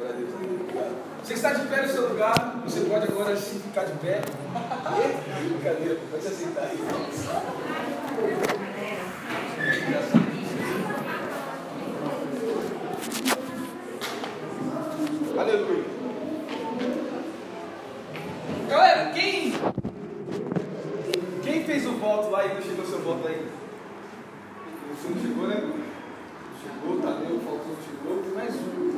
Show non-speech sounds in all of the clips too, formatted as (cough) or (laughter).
Glória a Deus. Você está de pé no seu lugar, você pode agora sim ficar de pé. Brincadeira, pode se aceitar aí. Aleluia. Galera, quem. Quem fez o voto lá e não chegou o seu voto aí? Você não chegou, né? Chegou, Tadeu, faltou, chegou, tem mais um.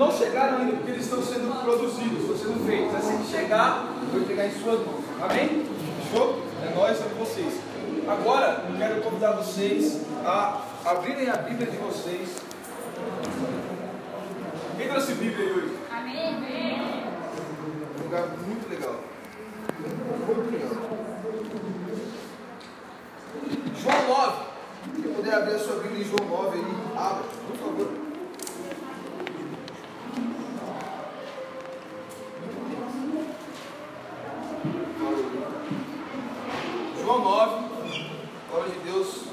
Não chegaram ainda porque eles estão sendo produzidos, estão sendo feitos. Assim que chegar, eu vou pegar em suas mãos. Amém? Fechou? É nós, é vocês. Agora, eu quero convidar vocês a abrirem a Bíblia de vocês. Quem trouxe Bíblia aí hoje? Amém. Um lugar muito legal. Muito legal. João 9. Se puder abrir a sua Bíblia em João 9 aí, abra, por favor. João 9, a palavra de Deus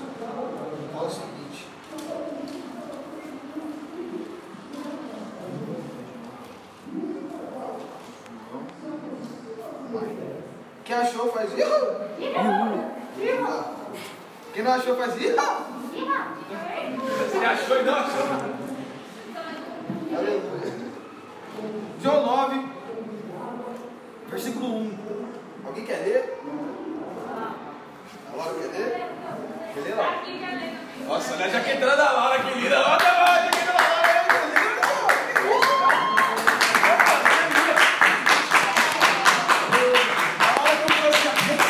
fala o seguinte. Quem achou faz isso. Quem não achou faz isso. Você achou e não achou. Aleluia. João 9, versículo 1. Alguém quer ler? A Laura quer ler? Quer ler, Laura? Nossa, olha a jaquetona da Laura, querida. Olha a jaqueta da Laura. A Laura comprou essa jaqueta.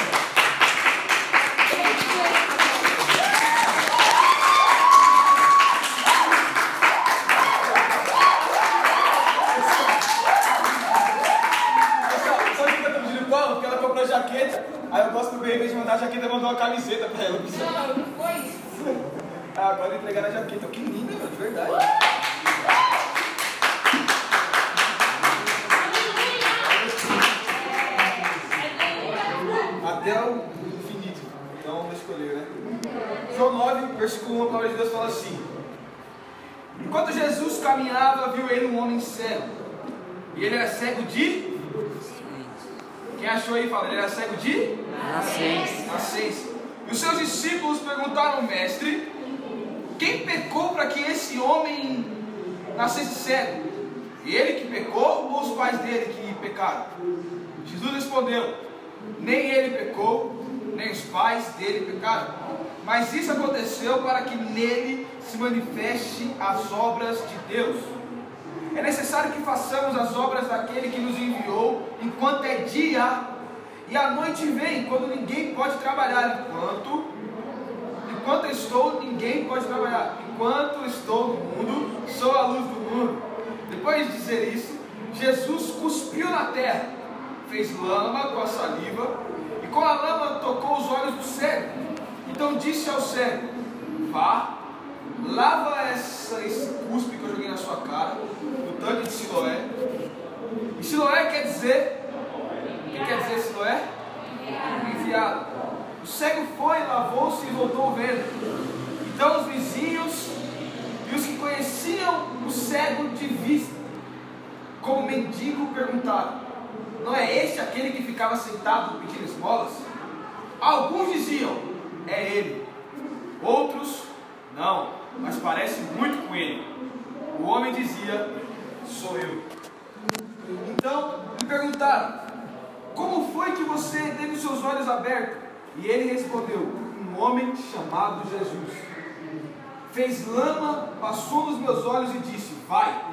Pessoal, sabe o que eu tô pedindo qual? Porque ela comprou a jaqueta. Aí eu gosto bem, em vez de mandar a jaqueta, mandou uma camiseta pra ela. Não, não foi isso. Ah, agora entregar a jaqueta. Que linda, meu, de verdade. Até o infinito. Então vamos escolher, né? João 9, versículo 1, a palavra de Deus fala assim: Enquanto Jesus caminhava, viu ele um homem cego. E ele era cego de. Quem achou aí? Fala, ele era cego de? Nascença. Nascença. E os seus discípulos perguntaram ao mestre: Quem pecou para que esse homem nascesse cego? E ele que pecou ou os pais dele que pecaram? Jesus respondeu: Nem ele pecou, nem os pais dele pecaram. Mas isso aconteceu para que nele se manifeste as obras de Deus. É necessário que façamos as obras daquele que nos enviou enquanto é dia, e a noite vem, quando ninguém pode trabalhar. Enquanto, enquanto estou, ninguém pode trabalhar. Enquanto estou no mundo, sou a luz do mundo. Depois de dizer isso, Jesus cuspiu na terra, fez lama com a saliva, e com a lama tocou os olhos do cego. Então disse ao cego: Vá, lava essa, esse cuspe que eu joguei na sua cara, no tanque de Siloé. E Siloé quer dizer. O que quer dizer Siloé? Enviado. O cego foi, lavou-se e voltou vendo. Então os vizinhos e os que conheciam o cego de vista, como mendigo, perguntaram: Não é este aquele que ficava sentado pedindo esmolas? Alguns diziam: É ele. Outros, não, mas parece muito com ele. O homem dizia: Sou eu. Então lhe perguntaram: Como foi que você teve os seus olhos abertos? E ele respondeu: Um homem chamado Jesus. Fez lama, passou nos meus olhos e disse: Vai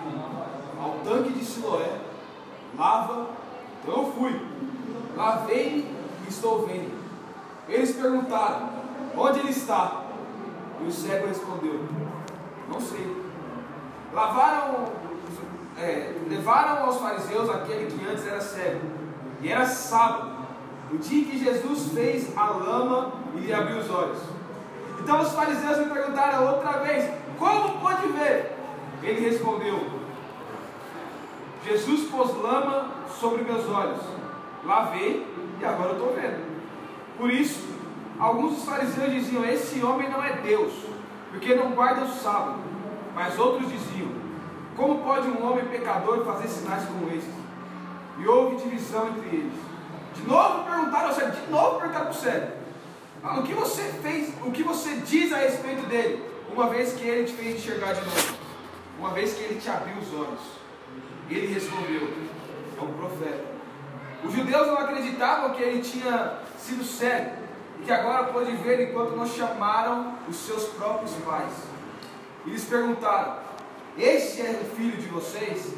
ao tanque de Siloé, lava. Então eu fui, lavei e estou vendo. Eles perguntaram: Onde ele está? E o cego respondeu: Não sei. Lavaram, é, levaram aos fariseus aquele que antes era cego, e era sábado, o dia que Jesus fez a lama e lhe abriu os olhos. Então os fariseus me perguntaram outra vez: Como pode ver? Ele respondeu: Jesus pôs lama sobre meus olhos, lavei e agora eu estou vendo. Por isso, alguns dos fariseus diziam: Esse homem não é Deus, porque não guarda o sábado. Mas outros diziam: Como pode um homem pecador fazer sinais como esses? E houve divisão entre eles. De novo perguntaram ao cego, de novo perguntaram para o cego. Ah, o que você fez, o que você diz a respeito dele? Uma vez que ele te fez enxergar de novo. Uma vez que ele te abriu os olhos. Ele respondeu, é um profeta. Os judeus não acreditavam que ele tinha sido cego que agora pôde ver enquanto não chamaram os seus próprios pais. E eles perguntaram: Este é o filho de vocês,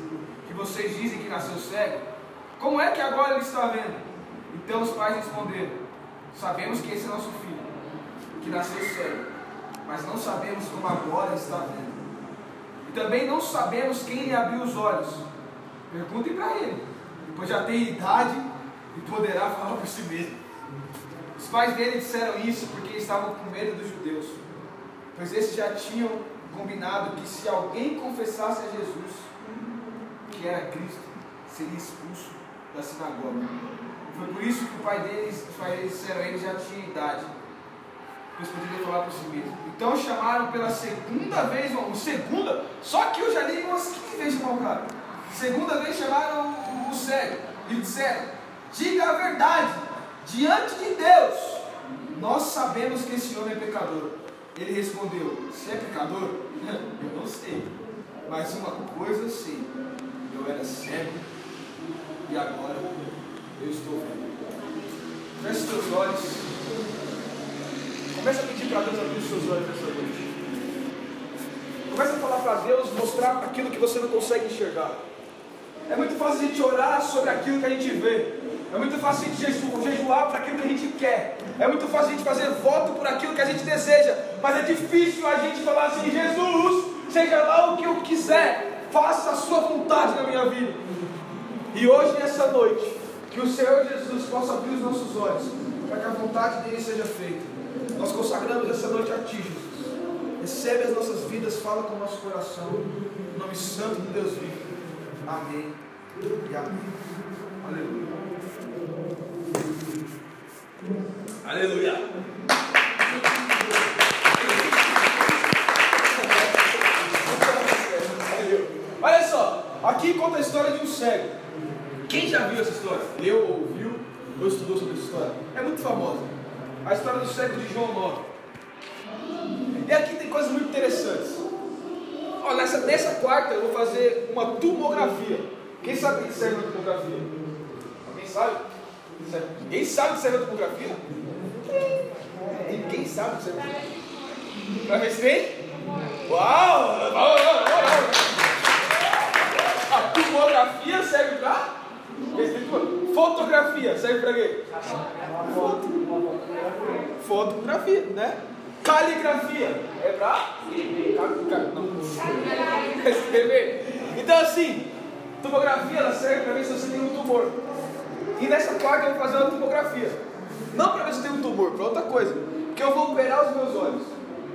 que vocês dizem que nasceu cego? Como é que agora ele está vendo? Então os pais responderam: Sabemos que esse é nosso filho, que nasceu cego, mas não sabemos como agora está vendo. E também não sabemos quem lhe abriu os olhos. Perguntem para ele, pois já tem idade e poderá falar por si mesmo. Os pais dele disseram isso porque estavam com medo dos judeus, pois esses já tinham combinado que se alguém confessasse a Jesus, que era Cristo, seria expulso da sinagoga. Foi por isso que o pai deles, os pais deles disseram, ele já tinha idade, pois poderia falar por si mesmo. Então chamaram pela segunda vez, ou segunda, só que eu já li umas 15 vezes mal cara. Segunda vez chamaram o cego e disseram: Diga a verdade diante de Deus. Nós sabemos que esse homem é pecador. Ele respondeu: Se é pecador, (laughs) eu não sei. Mas uma coisa sei: eu era cego e agora eu estou vendo. Feche os teus olhos. Começa a pedir para Deus abrir os seus olhos nessa noite. Começa a falar para Deus, mostrar aquilo que você não consegue enxergar. É muito fácil a gente orar sobre aquilo que a gente vê. É muito fácil a gente jejuar para aquilo que a gente quer. É muito fácil a gente fazer voto por aquilo que a gente deseja. Mas é difícil a gente falar assim: Jesus, seja lá o que eu quiser, faça a sua vontade na minha vida. E hoje, nessa noite, que o Senhor Jesus possa abrir os nossos olhos, para que a vontade dele seja feita. Nós consagramos essa noite a Ti, Jesus. Recebe as nossas vidas, fala com o nosso coração. Em nome santo de Deus vivo. Amém e amém. Aleluia. Aleluia. Olha só, aqui conta a história de um cego. Quem já viu essa história? Leu, ouviu, ou estudou sobre essa história? É muito famosa. A história do cego de João 9. E aqui tem coisas muito interessantes. Ó, nessa, nessa quarta eu vou fazer uma tomografia. Quem sabe o que serve a tomografia? Alguém sabe? Ninguém sabe o que serve a tomografia? Ninguém sabe o que serve a tomografia. Pra ver se? Uau! A tomografia serve pra? Fotografia serve pra quê? Foto. Fotografia, né? Caligrafia é pra escrever. Então assim, tomografia ela serve para ver se você tem um tumor. E nessa quarta eu vou fazer uma tomografia. Não para ver se tem um tumor, para outra coisa. Porque eu vou operar os meus olhos.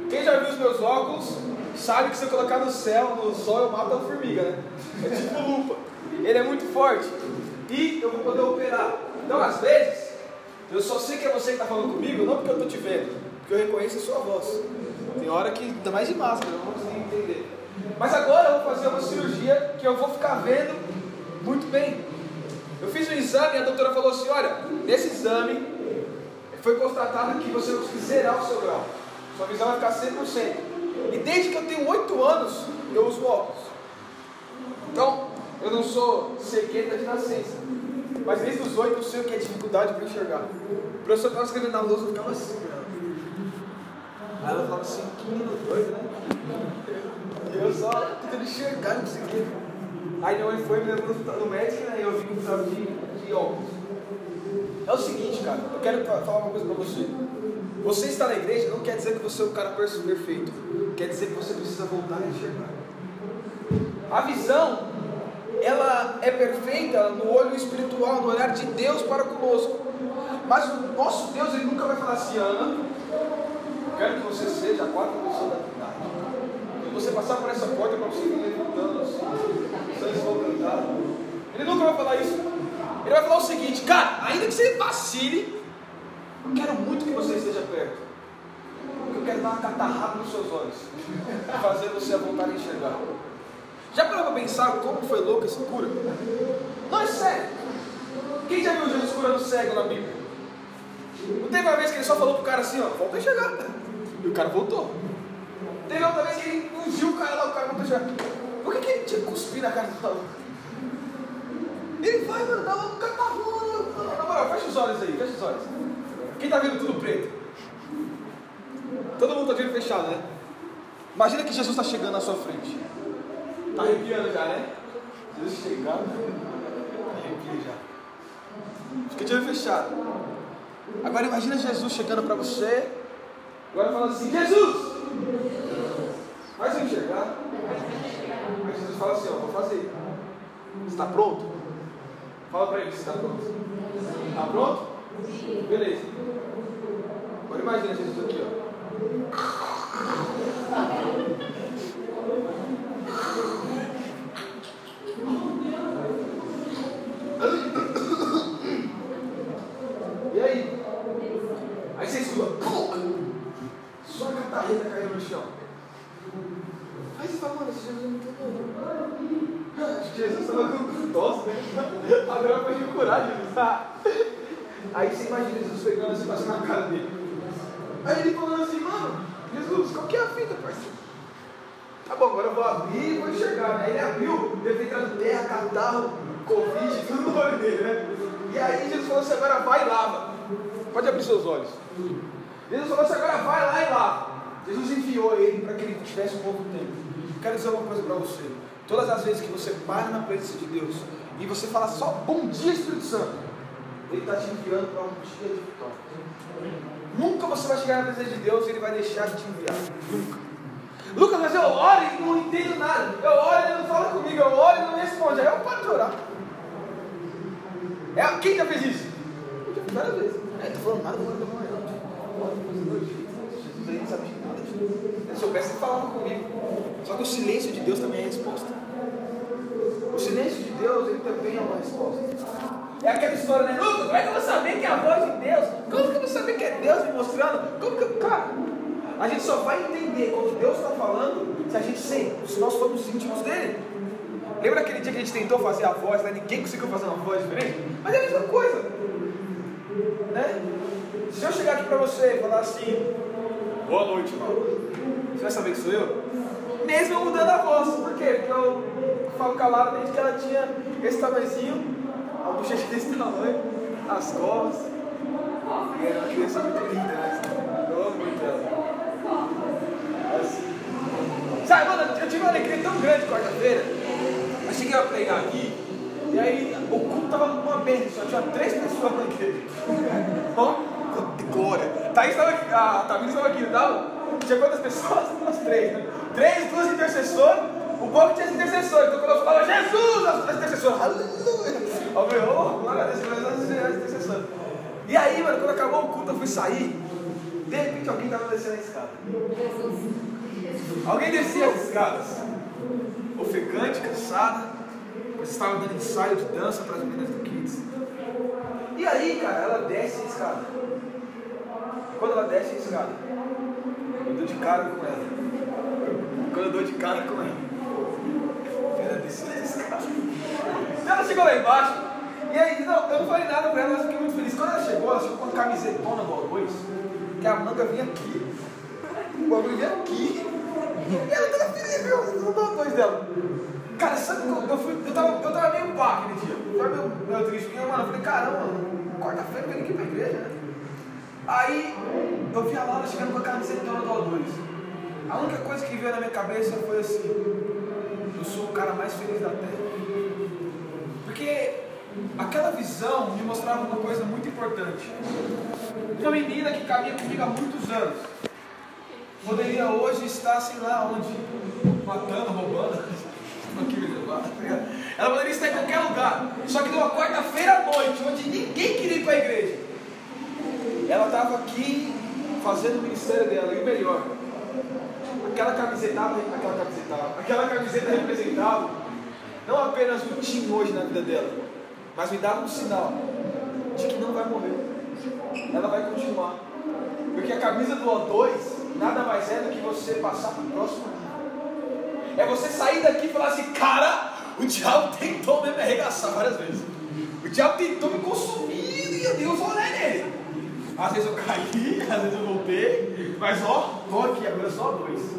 Quem já viu os meus óculos sabe que se eu colocar no céu, no sol, eu mato a formiga, né? É tipo lupa. Ele é muito forte. E eu vou poder operar. Então às vezes, eu só sei que é você que está falando comigo, não porque eu estou te vendo, porque eu reconheço a sua voz. Tem hora que ainda mais de máscara, eu não consigo entender. Mas agora eu vou fazer uma cirurgia que eu vou ficar vendo muito bem. Eu fiz um exame e a doutora falou assim: olha, nesse exame foi constatado que você vai zerar o seu grau. Sua visão vai ficar 100%. E desde que eu tenho 8 anos, eu uso óculos. Então, eu não sou cegueta de nascença. Mas desde os 8 eu sei o que é dificuldade para enxergar. O professor estava escrevendo na lousa, eu ficava assim. Aí ela falava assim, que menino doido, né? E eu só tentando enxergar, não conseguia. Aí minha mãe foi me levou no médico né, e eu vi que precisava de, de óculos. É o seguinte, cara, eu quero falar uma coisa pra você. Você está na igreja não quer dizer que você é um cara perfeito. Quer dizer que você precisa voltar a enxergar. A visão, ela é perfeita no olho espiritual, no olhar de Deus para conosco. Mas o nosso Deus, ele nunca vai falar assim, Ana, quero que você seja a quarta pessoa da Trindade. Quando você passar por essa porta para você ir levantando assim, vão cantar. Ele nunca vai falar isso. Ele vai falar o seguinte, cara, ainda que você vacile, eu quero muito que você esteja perto. Porque eu quero dar uma catarrada nos seus olhos. Fazer você voltar a enxergar. Já parou para pensar como foi louca essa cura? Não, é sério. Quem já viu Jesus curando cego na Bíblia? Não teve uma vez que ele só falou pro cara assim, ó, volta a enxergar. E o cara voltou. Teve outra vez que ele ungiu o cara lá, o cara voltou enxergar. Por que, que ele tinha que cuspir na cara do maluco? Ele vai, mano, dá o cara tá rolando. Na moral, fecha os olhos aí, fecha os olhos. Quem tá vendo tudo preto? Todo mundo tá de olho fechado, né? Imagina que Jesus está chegando na sua frente. Tá arrepiando já, né? Jesus chegar, arrepia já. Fica de olho fechado. Agora imagina Jesus chegando para você. Agora fala assim, Jesus! Faz eu enxergar. Aí Jesus fala assim, ó, vou fazer. Está pronto? Fala para ele se está pronto. Está pronto? Beleza. Agora imagina Jesus aqui, ó. E aí? Aí você escuta, sua catarreta caiu no chão. Aí você fala, mano, esse Jesus não tá bom. Jesus estava com tosse, né? Agora foi me curar, Jesus. Aí você imagina Jesus pegando assim, passando na cara dele. Aí ele falando assim, mano, Jesus, qual que é a fita, parceiro? Tá bom, agora eu vou abrir e vou enxergar. Aí ele abriu, deve ter entrado terra, catarro, covid, tudo no olho dele, né? E aí Jesus falou assim, agora vai e lava. Pode abrir seus olhos. Jesus falou assim, agora vai lá e lava. Jesus enviou ele para que ele tivesse um novo tempo. Quero dizer uma coisa para você. Todas as vezes que você para na presença de Deus e você fala só bom dia Espírito Santo, Ele está te enviando para um dia de vitória. Nunca você vai chegar na presença de Deus e Ele vai deixar de te enviar. Nunca. Lucas, mas eu oro e não entendo nada. Eu oro e ele não fala comigo. Eu oro e não responde. Aí eu paro de orar. É, quem já fez isso? Eu já várias vezes. É, tô falando nada, não vou Jesus aí não sabe de nada. Se soubesse, ele falava comigo. Só que o silêncio de Deus também é resposta. O silêncio de Deus, ele também é uma resposta. É aquela história, né? Como é que eu vou saber que é a voz de Deus? Como que eu vou saber que é Deus me mostrando? Como que eu. Cara, a gente só vai entender quando Deus está falando se a gente se, se nós formos íntimos dele. Lembra aquele dia que a gente tentou fazer a voz, né? Ninguém conseguiu fazer uma voz diferente? Mas é a mesma coisa. Né? Se eu chegar aqui para você e falar assim, boa noite, Mauro. Você vai saber que sou eu? Mesmo eu mudando a voz. Por quê? Porque eu falo calado desde que ela tinha esse tamanhozinho, a bochecha (laughs) desse tamanho, as costas. E era uma criança muito linda, né? Eu amo muito ela. Assim. Sabe, mano, eu tive uma alegria tão grande quarta-feira. Eu cheguei a pregar aqui. E aí o culto tava uma bênção, só tinha três pessoas na igreja. (laughs) Glória. Thaís estava aqui, a Tamires estava aqui, não? Tinha quantas pessoas? (laughs) Umas três, né? Três, duas intercessoras. O povo tinha intercessores. Então quando eu falava Jesus, as intercessoras, aleluia. Ó, meu, oh, glória a Deus, as intercessoras. E aí, mano, quando acabou o culto, eu fui sair. De repente alguém estava descendo a escada. Alguém descia as escadas. Ofegante, cansada. Mas estava dando ensaio de dança para as meninas do Kids. E aí, cara, ela desce a escada. Quando ela desce a escada, eu dou de cara com ela. Quando eu dou de cara com ela, ela desceu a escada. Então ela chegou lá embaixo. E aí, não, eu não falei nada para ela, mas fiquei muito feliz. Quando ela chegou, ela chegou com uma camisetona do arroz, que a manga vinha aqui. O bagulho vinha aqui. E ela tava feliz, meu, dá dois dela. Cara, sabe que eu, eu, fui, eu, tava, eu tava meio pá aquele dia. Eu tava meio, meio triste. E, mano, eu falei, caramba, quarta-feira eu vim aqui pra igreja, né? Aí eu vi a Laura chegando com a camisetona do O2. A única coisa que veio na minha cabeça foi assim: eu sou o cara mais feliz da terra. Porque aquela visão me mostrava uma coisa muito importante. Uma menina que caminha comigo há muitos anos poderia hoje estar, sei lá onde, matando, roubando. (laughs) Ela poderia estar em qualquer lugar. Só que numa quarta-feira à noite, onde ninguém queria ir para a igreja, ela estava aqui fazendo o ministério dela, e o melhor, aquela camiseta, aquela camiseta, aquela camiseta representava não apenas o time hoje na vida dela, mas me dava um sinal de que não vai morrer. Ela vai continuar. Porque a camisa do O2 nada mais é do que você passar para o próximo nível. é você sair daqui e falar assim, cara, o diabo tentou me arregaçar várias vezes. O diabo tentou me consumir e Deus olhei nele. Às vezes eu caí, (laughs) às vezes eu voltei, mas ó, tô aqui, agora só dois.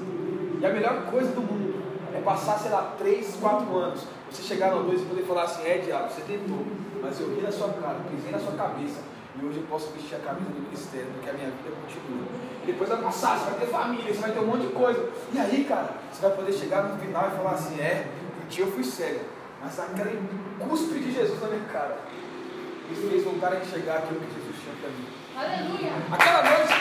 E a melhor coisa do mundo é passar, sei lá, três, quatro anos, você chegar no dois e poder falar assim, é diabo, você tentou, mas eu ri na sua cara, pisei na sua cabeça, e hoje eu posso vestir a camisa do ministério, porque a minha vida continua. E depois vai passar, você vai ter família, você vai ter um monte de coisa. E aí, cara, você vai poder chegar no final e falar assim, é, um dia eu fui cego, mas aquele cuspe de Jesus na minha cara. Isso fez voltar a enxergar aquilo que Jesus tinha para mim. Aleluia. Aquela noite.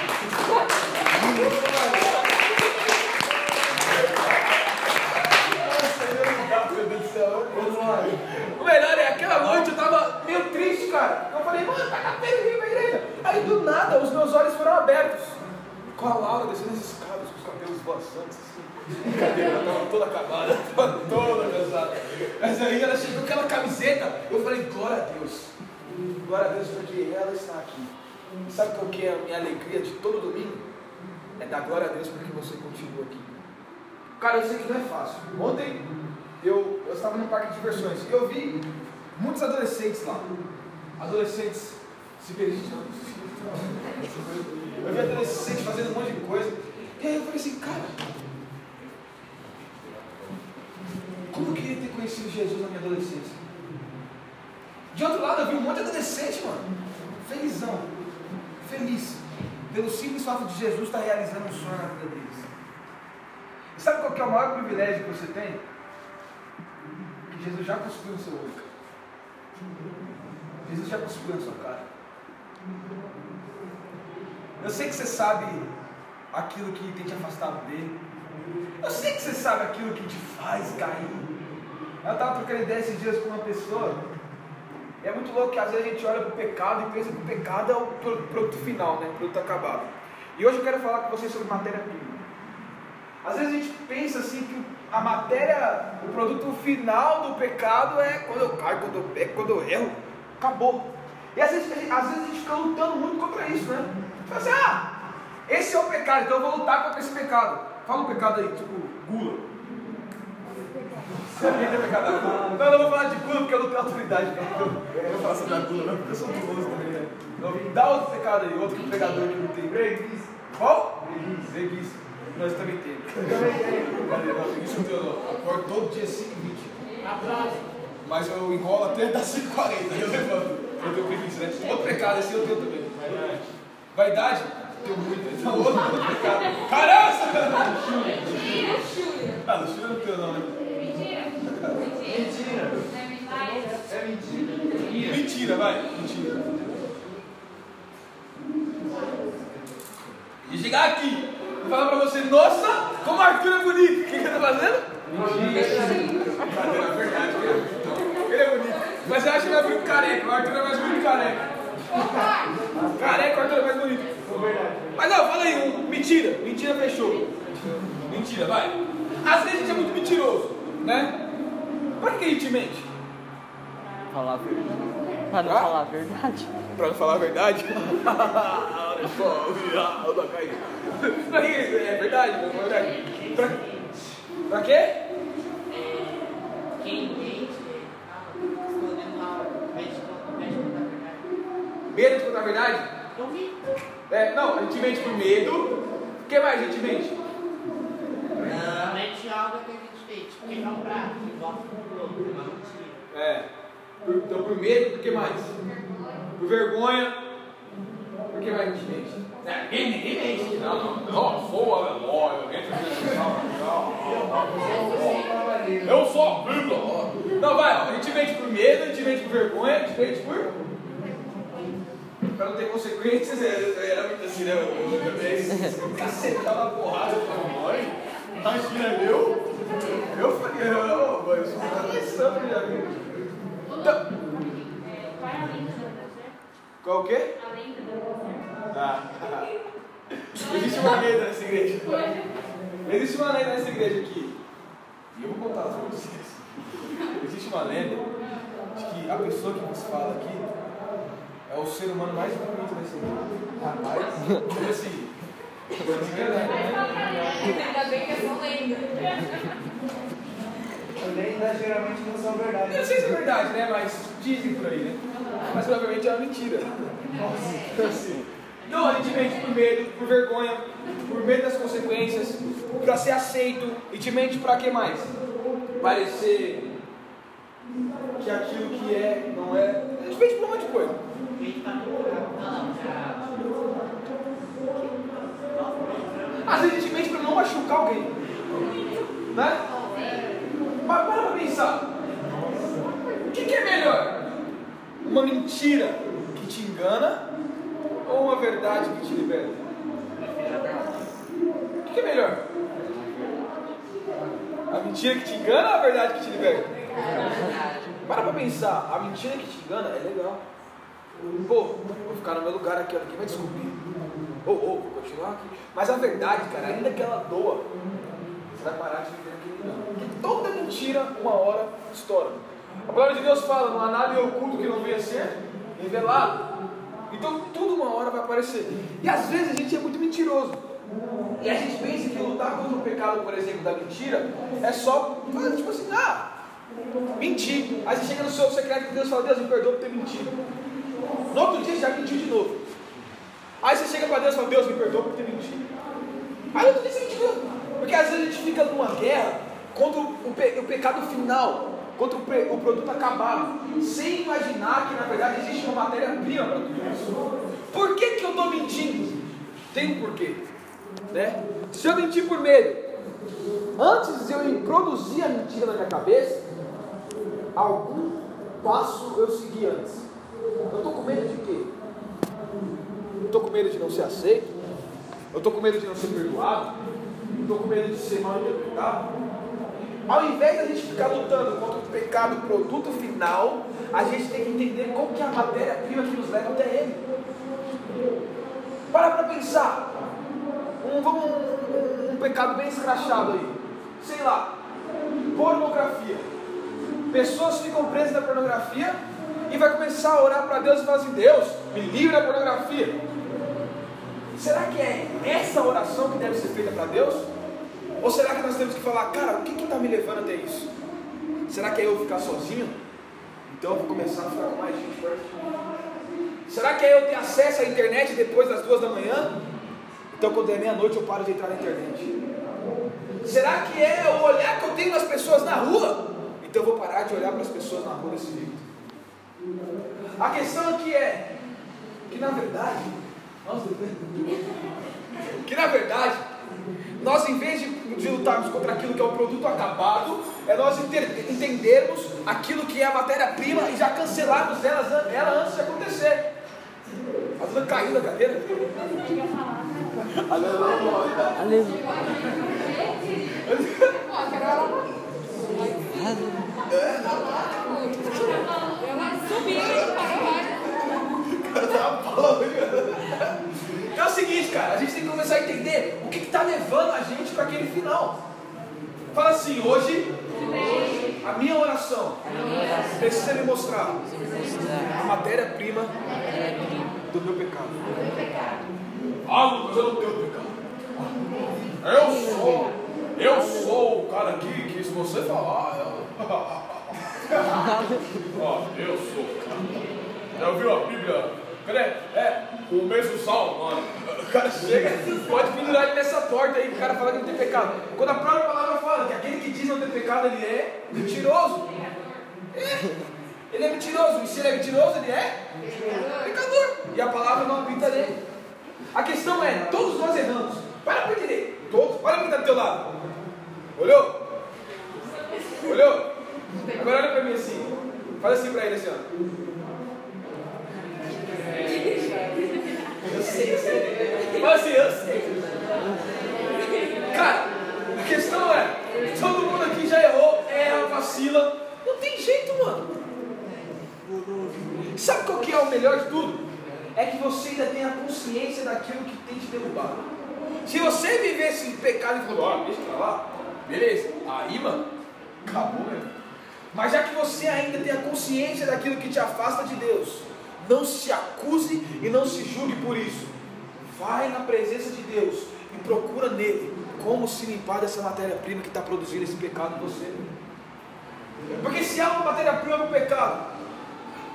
O melhor é aquela noite eu tava meio triste, cara. Eu falei, mano, tá feio vir pra igreja. Aí do nada os meus olhos foram abertos. Com a Laura descendo as escadas, com os cabelos voaçantes assim. Brincadeira, ela tava toda acabada, tava toda cansada. Mas aí ela chegou com aquela camiseta. Eu falei, glória a Deus. Glória a Deus porque ela está aqui. Sabe qual que é a minha alegria de todo domingo? É dar glória a Deus porque você continua aqui. Cara, eu sei que não é fácil. Ontem eu, eu estava no parque de diversões e eu vi muitos adolescentes lá. Adolescentes se beijando. Eu vi adolescentes fazendo um monte de coisa. E aí eu falei assim, cara, como eu queria ter conhecido Jesus na minha adolescência? De outro lado, eu vi um monte de adolescente, mano, felizão, feliz, pelo simples fato de Jesus estar realizando um sonho na vida deles. E sabe qual é o maior privilégio que você tem? Que Jesus já cuspiu no seu olho. Jesus já cuspiu na sua cara. Eu sei que você sabe aquilo que tem te afastado dele. Eu sei que você sabe aquilo que te faz cair. Eu estava trocando ideia esses dias com uma pessoa. E é muito louco que às vezes a gente olha para o pecado e pensa que o pecado é o produto final, né? o produto acabado. E hoje eu quero falar com vocês sobre matéria-prima. Às vezes a gente pensa assim que a matéria, o produto final do pecado é quando eu caio, quando eu peco, quando eu erro, acabou. E às vezes, às vezes a gente fica lutando muito contra isso, né? Fala assim, ah, esse é o pecado, então eu vou lutar contra esse pecado. Fala um pecado aí, tipo gula. Sabia que é pecado gula? Não, eu não vou falar de gula porque eu não tenho autoridade. Eu não vou falar sobre a gula, não, porque eu sou guloso também, né? Então, dá outro pecado aí, outro que o pregador que não tem. Preguiça. Qual? Preguiça. Preguiça. Nós também temos. Tenho não. Acordo todo dia 5 h 20 Abraço. Mas eu enrolo até das 5 h 40 eu levanto. Eu tenho preguiça, né? Outro pecado, esse eu tenho também. Vaidade. Vaidade? Tenho muito. Então, outro, outro pecado. Caramba! Ah, luxúria não tenho não, né? Mentira. Mentira. É mentira. Mentira. Mentira, vai. Mentira. E chegar aqui e falar pra você, nossa, como o Arthur é bonito. O que, que tá fazendo? Brincadeira, é verdade. Ele é bonito. Mas eu acho que ele é muito careca. O Arthur é mais bonito careca. Careca, o Arthur é mais bonito. Mas não, fala aí, um, mentira. Mentira fechou. Mentira, vai. Às vezes a gente é muito mentiroso, né? Pra que a gente mente? Falar a verdade. Pra não Ah? falar a verdade. Pra não falar a verdade? (laughs) Olha só, o da caída. Pra que é verdade? Não é verdade? Pra, pra quê? Quem mente acaba escondendo a mente mente da verdade. Medo de contar a verdade? Eu vi. É, não, a gente mente por medo. O que mais a gente mente? A mente é algo que Tipo, um prato, mentira. É. Por, então por medo, por que mais? Por vergonha. Por que mais a gente mente? É, ninguém, ninguém mente. Não, não. Não, sou aleluia. Eu entro aqui, Eu sou a Bíblia. Não, vai, ó, a gente mente por medo, a gente mente por vergonha, a gente mente por. Pra não ter consequências, é, era muito assim, né? Eu também cacetava porrada, falava, mãe, imagina eu. Eu falei, não, mãe, eu sou uma santo, já viu? Então, Qual é você? o quê? A lenda da você? Ah, (laughs) existe uma lenda nessa igreja. Existe uma lenda nessa igreja aqui. E eu vou contar para vocês. Existe uma lenda de que a pessoa que nos fala aqui é o ser humano mais bonito dessa igreja. Rapaz, assim? Coisa de verdade, né? Ainda bem que é só lenda. também né, geralmente não são verdade. Eu não sei se é verdade, né? Mas dizem por aí, né? Mas provavelmente é uma mentira. Então a gente mente por medo, por vergonha, por medo das consequências, para ser aceito, e te mente para que mais? Parecer que aquilo que é não é. A gente mente por um monte de coisa. Mente pra procurar. Não, não, já. Às vezes a gente mente para não machucar alguém. Né? Mas para pra pensar. O que, que é melhor? Uma mentira que te engana ou uma verdade que te liberta? O que, que é melhor? A mentira que te engana ou a verdade que te liberta? Para pra pensar, a mentira que te engana é legal. Pô, vou ficar no meu lugar aqui, olha, quem vai descobrir? Ou, ou, vou continuar aqui. Mas a verdade, cara, ainda que ela doa, você vai parar de viver aquele engano. Porque toda mentira, uma hora, estoura. A palavra de Deus fala, não há nada oculto que não venha ser revelado. Então tudo uma hora vai aparecer. E às vezes a gente é muito mentiroso. E a gente pensa que lutar contra o pecado, por exemplo, da mentira, é só, tipo assim, ah, mentir. Aí você chega no seu secreto e Deus fala, Deus me perdoa por ter mentido. No outro dia você já mentiu de novo. Aí você chega para Deus e fala, Deus me perdoa por ter mentido. Aí dia você mentiu. Porque às vezes a gente fica numa guerra contra o, pe o pecado final, contra o, o, produto acabado, sem imaginar que na verdade existe uma matéria-prima para tudo isso. Por que, que eu estou mentindo? Tem um porquê. Né? Se eu mentir por medo, antes de eu introduzir a mentira na minha cabeça, algum passo eu segui antes. Eu estou com medo de quê? Estou com medo de não ser aceito? Eu estou com medo de não ser perdoado? Eu estou com medo de ser mal interpretado? Ao invés da gente ficar lutando contra o pecado, produto final, a gente tem que entender qual que é a matéria-prima que nos leva até ele. Para para pensar. Um, vamos, um, um, um pecado bem escrachado aí. Sei lá, pornografia. Pessoas ficam presas na pornografia e vai começar a orar para Deus e falar assim, Deus, me livre da pornografia. Será que é essa oração que deve ser feita para Deus? Ou será que nós temos que falar, cara, o que está me levando até isso? Será que é eu ficar sozinho? Então eu vou começar a ficar com mais gente. Será que é eu ter acesso à internet depois das duas da manhã? Então quando é meia-noite eu paro de entrar na internet. Será que é o olhar que eu tenho nas pessoas na rua? Então eu vou parar de olhar para as pessoas na rua desse jeito. A questão aqui é que na verdade, (laughs) que na verdade, nós em vez de, de, lutarmos contra aquilo que é o produto acabado, é nós entendermos aquilo que é a matéria-prima e já cancelarmos ela, ela antes de acontecer. A dona caiu da cadeira. Aleluia. Então (laughs) é o seguinte, cara, a gente tem que começar a entender o que está levando a gente para aquele final. Fala assim, hoje a minha oração precisa me mostrar a matéria-prima do meu pecado. Ah, Lucas, eu não tenho pecado. Eu sou, eu sou o cara aqui que se você falar, eu... (laughs) Ó, eu sou o cara. Já ouviu a Bíblia? Cadê? É, o mesmo salmo, mano. O cara chega, pode pendurar ele nessa porta aí, o cara fala que não tem pecado. Quando a própria palavra fala que aquele que diz não ter pecado, ele é mentiroso. É, ele é mentiroso. E se ele é mentiroso, ele é pecador. E a palavra não habita nele. A questão é, todos nós erramos. Para para entender. Todos. Olha quem está do teu lado. Olhou? Olhou? Agora olha para mim assim. Fala assim para ele assim, ó. Eu sei, eu sei. Fala assim, eu sei. Cara, a questão é, todo mundo aqui já errou, erra, vacila. Não tem jeito, mano. Sabe qual que é o melhor de tudo? É que você ainda tem a consciência daquilo que tem te derrubado. Se você viver esse pecado e falar, ah, deixa pra lá, beleza. Aí, mano, acabou mesmo. Mas já que você ainda tem a consciência daquilo que te afasta de Deus, não se acuse e não se julgue por isso. Vai na presença de Deus e procura nele como se limpar dessa matéria-prima que está produzindo esse pecado em você. Porque se há uma matéria-prima para o pecado,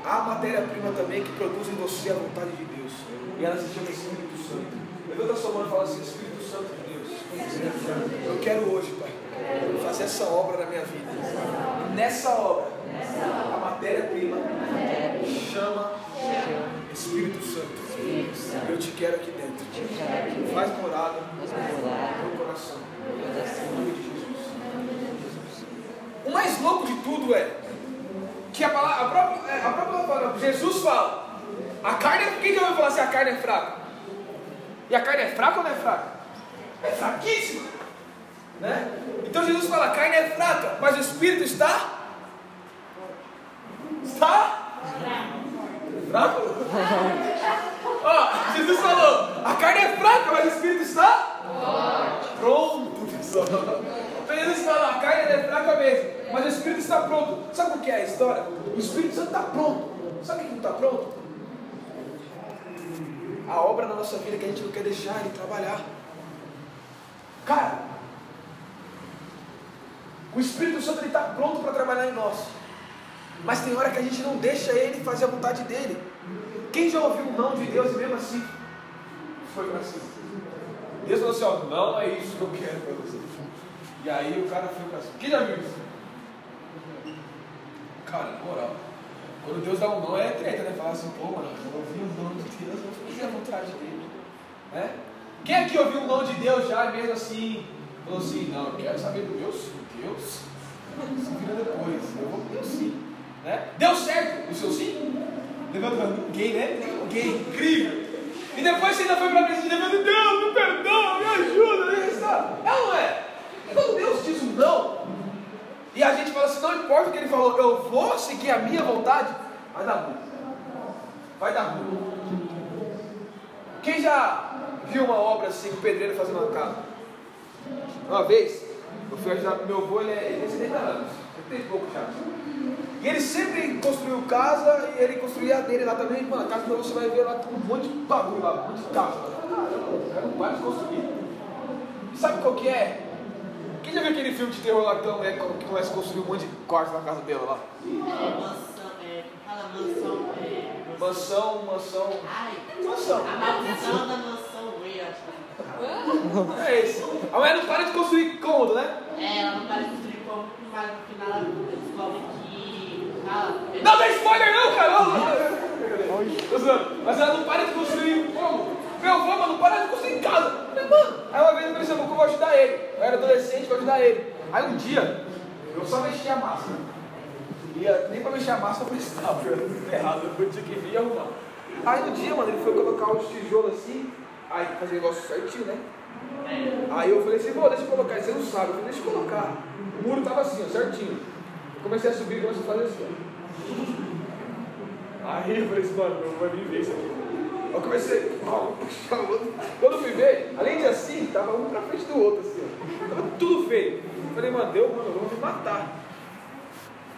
há matéria-prima também que produz em você a vontade de Deus. E ela se chama Espírito Santo. Levanta a sua mão e fala assim, Espírito Santo de Deus. Eu quero hoje, Pai, fazer essa obra na minha vida. Nessa obra, a matéria-prima chama Espírito Santo. Eu te quero aqui dentro. Faz morada no meu coração. Em nome de Jesus. O mais louco de tudo é que a palavra, a própria, é, a própria palavra, Jesus fala, a carne, é- quem já ouviu falar se a carne é fraca? E a carne é fraca ou não é fraca? É fraquíssima. Né? Então Jesus fala, a carne é fraca, mas o Espírito está? Está? Fraco? Ó, Jesus falou, a carne é fraca, mas o Espírito está? Pronto. Então Jesus fala, a carne é fraca mesmo, mas o Espírito está pronto. Sabe o que é a história? O Espírito Santo está pronto. Sabe o que não está pronto? A obra na nossa vida que a gente não quer deixar ele trabalhar. Cara, o Espírito Santo está pronto para trabalhar em nós. Mas tem hora que a gente não deixa ele fazer a vontade dele. Quem já ouviu o não de Deus e mesmo assim foi para cima? Deus falou assim: ó, não é isso que eu quero para você. E aí o cara foi para cima. Quem já viu isso? Cara, na moral. Quando Deus dá um não é treta, né? Falar assim, pô, mano, eu ouvi o não de Deus, eu vou fazer a vontade dele. Né? Quem aqui ouviu o não de Deus já e mesmo assim falou assim, não, eu quero saber do meu sim, Deus. Se vira depois, eu vou pro meu sim. Né? Deu certo o seu sim? Levanta mão, ninguém, né? Ninguém, incrível. E depois você ainda foi para a presença de Deus, Deus, me perdoa, me ajuda, me restaura. É ou não é? Quando Deus diz um não, e a gente fala assim, não importa o que ele falou, eu vou seguir a minha vontade, vai dar ruim. Vai dar ruim. Quem já viu uma obra assim, o pedreiro fazendo uma casa? Uma vez, eu fui ajudar meu avô, ele, é, ele tem 70 anos, ele tem pouco já. E ele sempre construiu casa e ele construía a dele lá também. Mano, a casa dele você vai ver lá com um monte de bagulho lá, um monte de casa. Caramba, o cara não para de construir. E sabe qual que é? Quem já viu aquele filme de terror lá que mulher que começa a construir um monte de quartos na casa dela lá? É, mansão, é, fala mansão, é, Mansão, mansão. Ai, Mansão. a maldição da mansão Ray, acho. É esse. A mulher não para de construir cômodo, né? É, ela não parece construir como, mas no final ela descobre que. Não dá spoiler não, cara! Mas ela não para de construir como? Meu avô, mano, para de construir casa. Falei, mano. Aí uma vez eu assim, eu vou ajudar ele. Eu era adolescente, vou ajudar ele. Aí um dia, eu só mexi a massa. E eh, nem pra mexer a massa eu tudo errado, eu tinha que vir arrumar. Aí um dia, mano, ele foi colocar os tijolos assim, aí fazer negócio certinho, né? Aí eu falei assim, pô, deixa eu colocar, você não sabe, eu falei, deixa eu colocar. O muro tava assim, ó, certinho. Eu comecei a subir e comecei a fazer assim. Aí eu falei assim, mano, vou vir ver isso aqui. Eu comecei. Quando eu fui ver, além de assim, tava um pra frente do outro, assim, ó. Tava tudo feio. Eu falei, mano, deu, mano, vou me matar.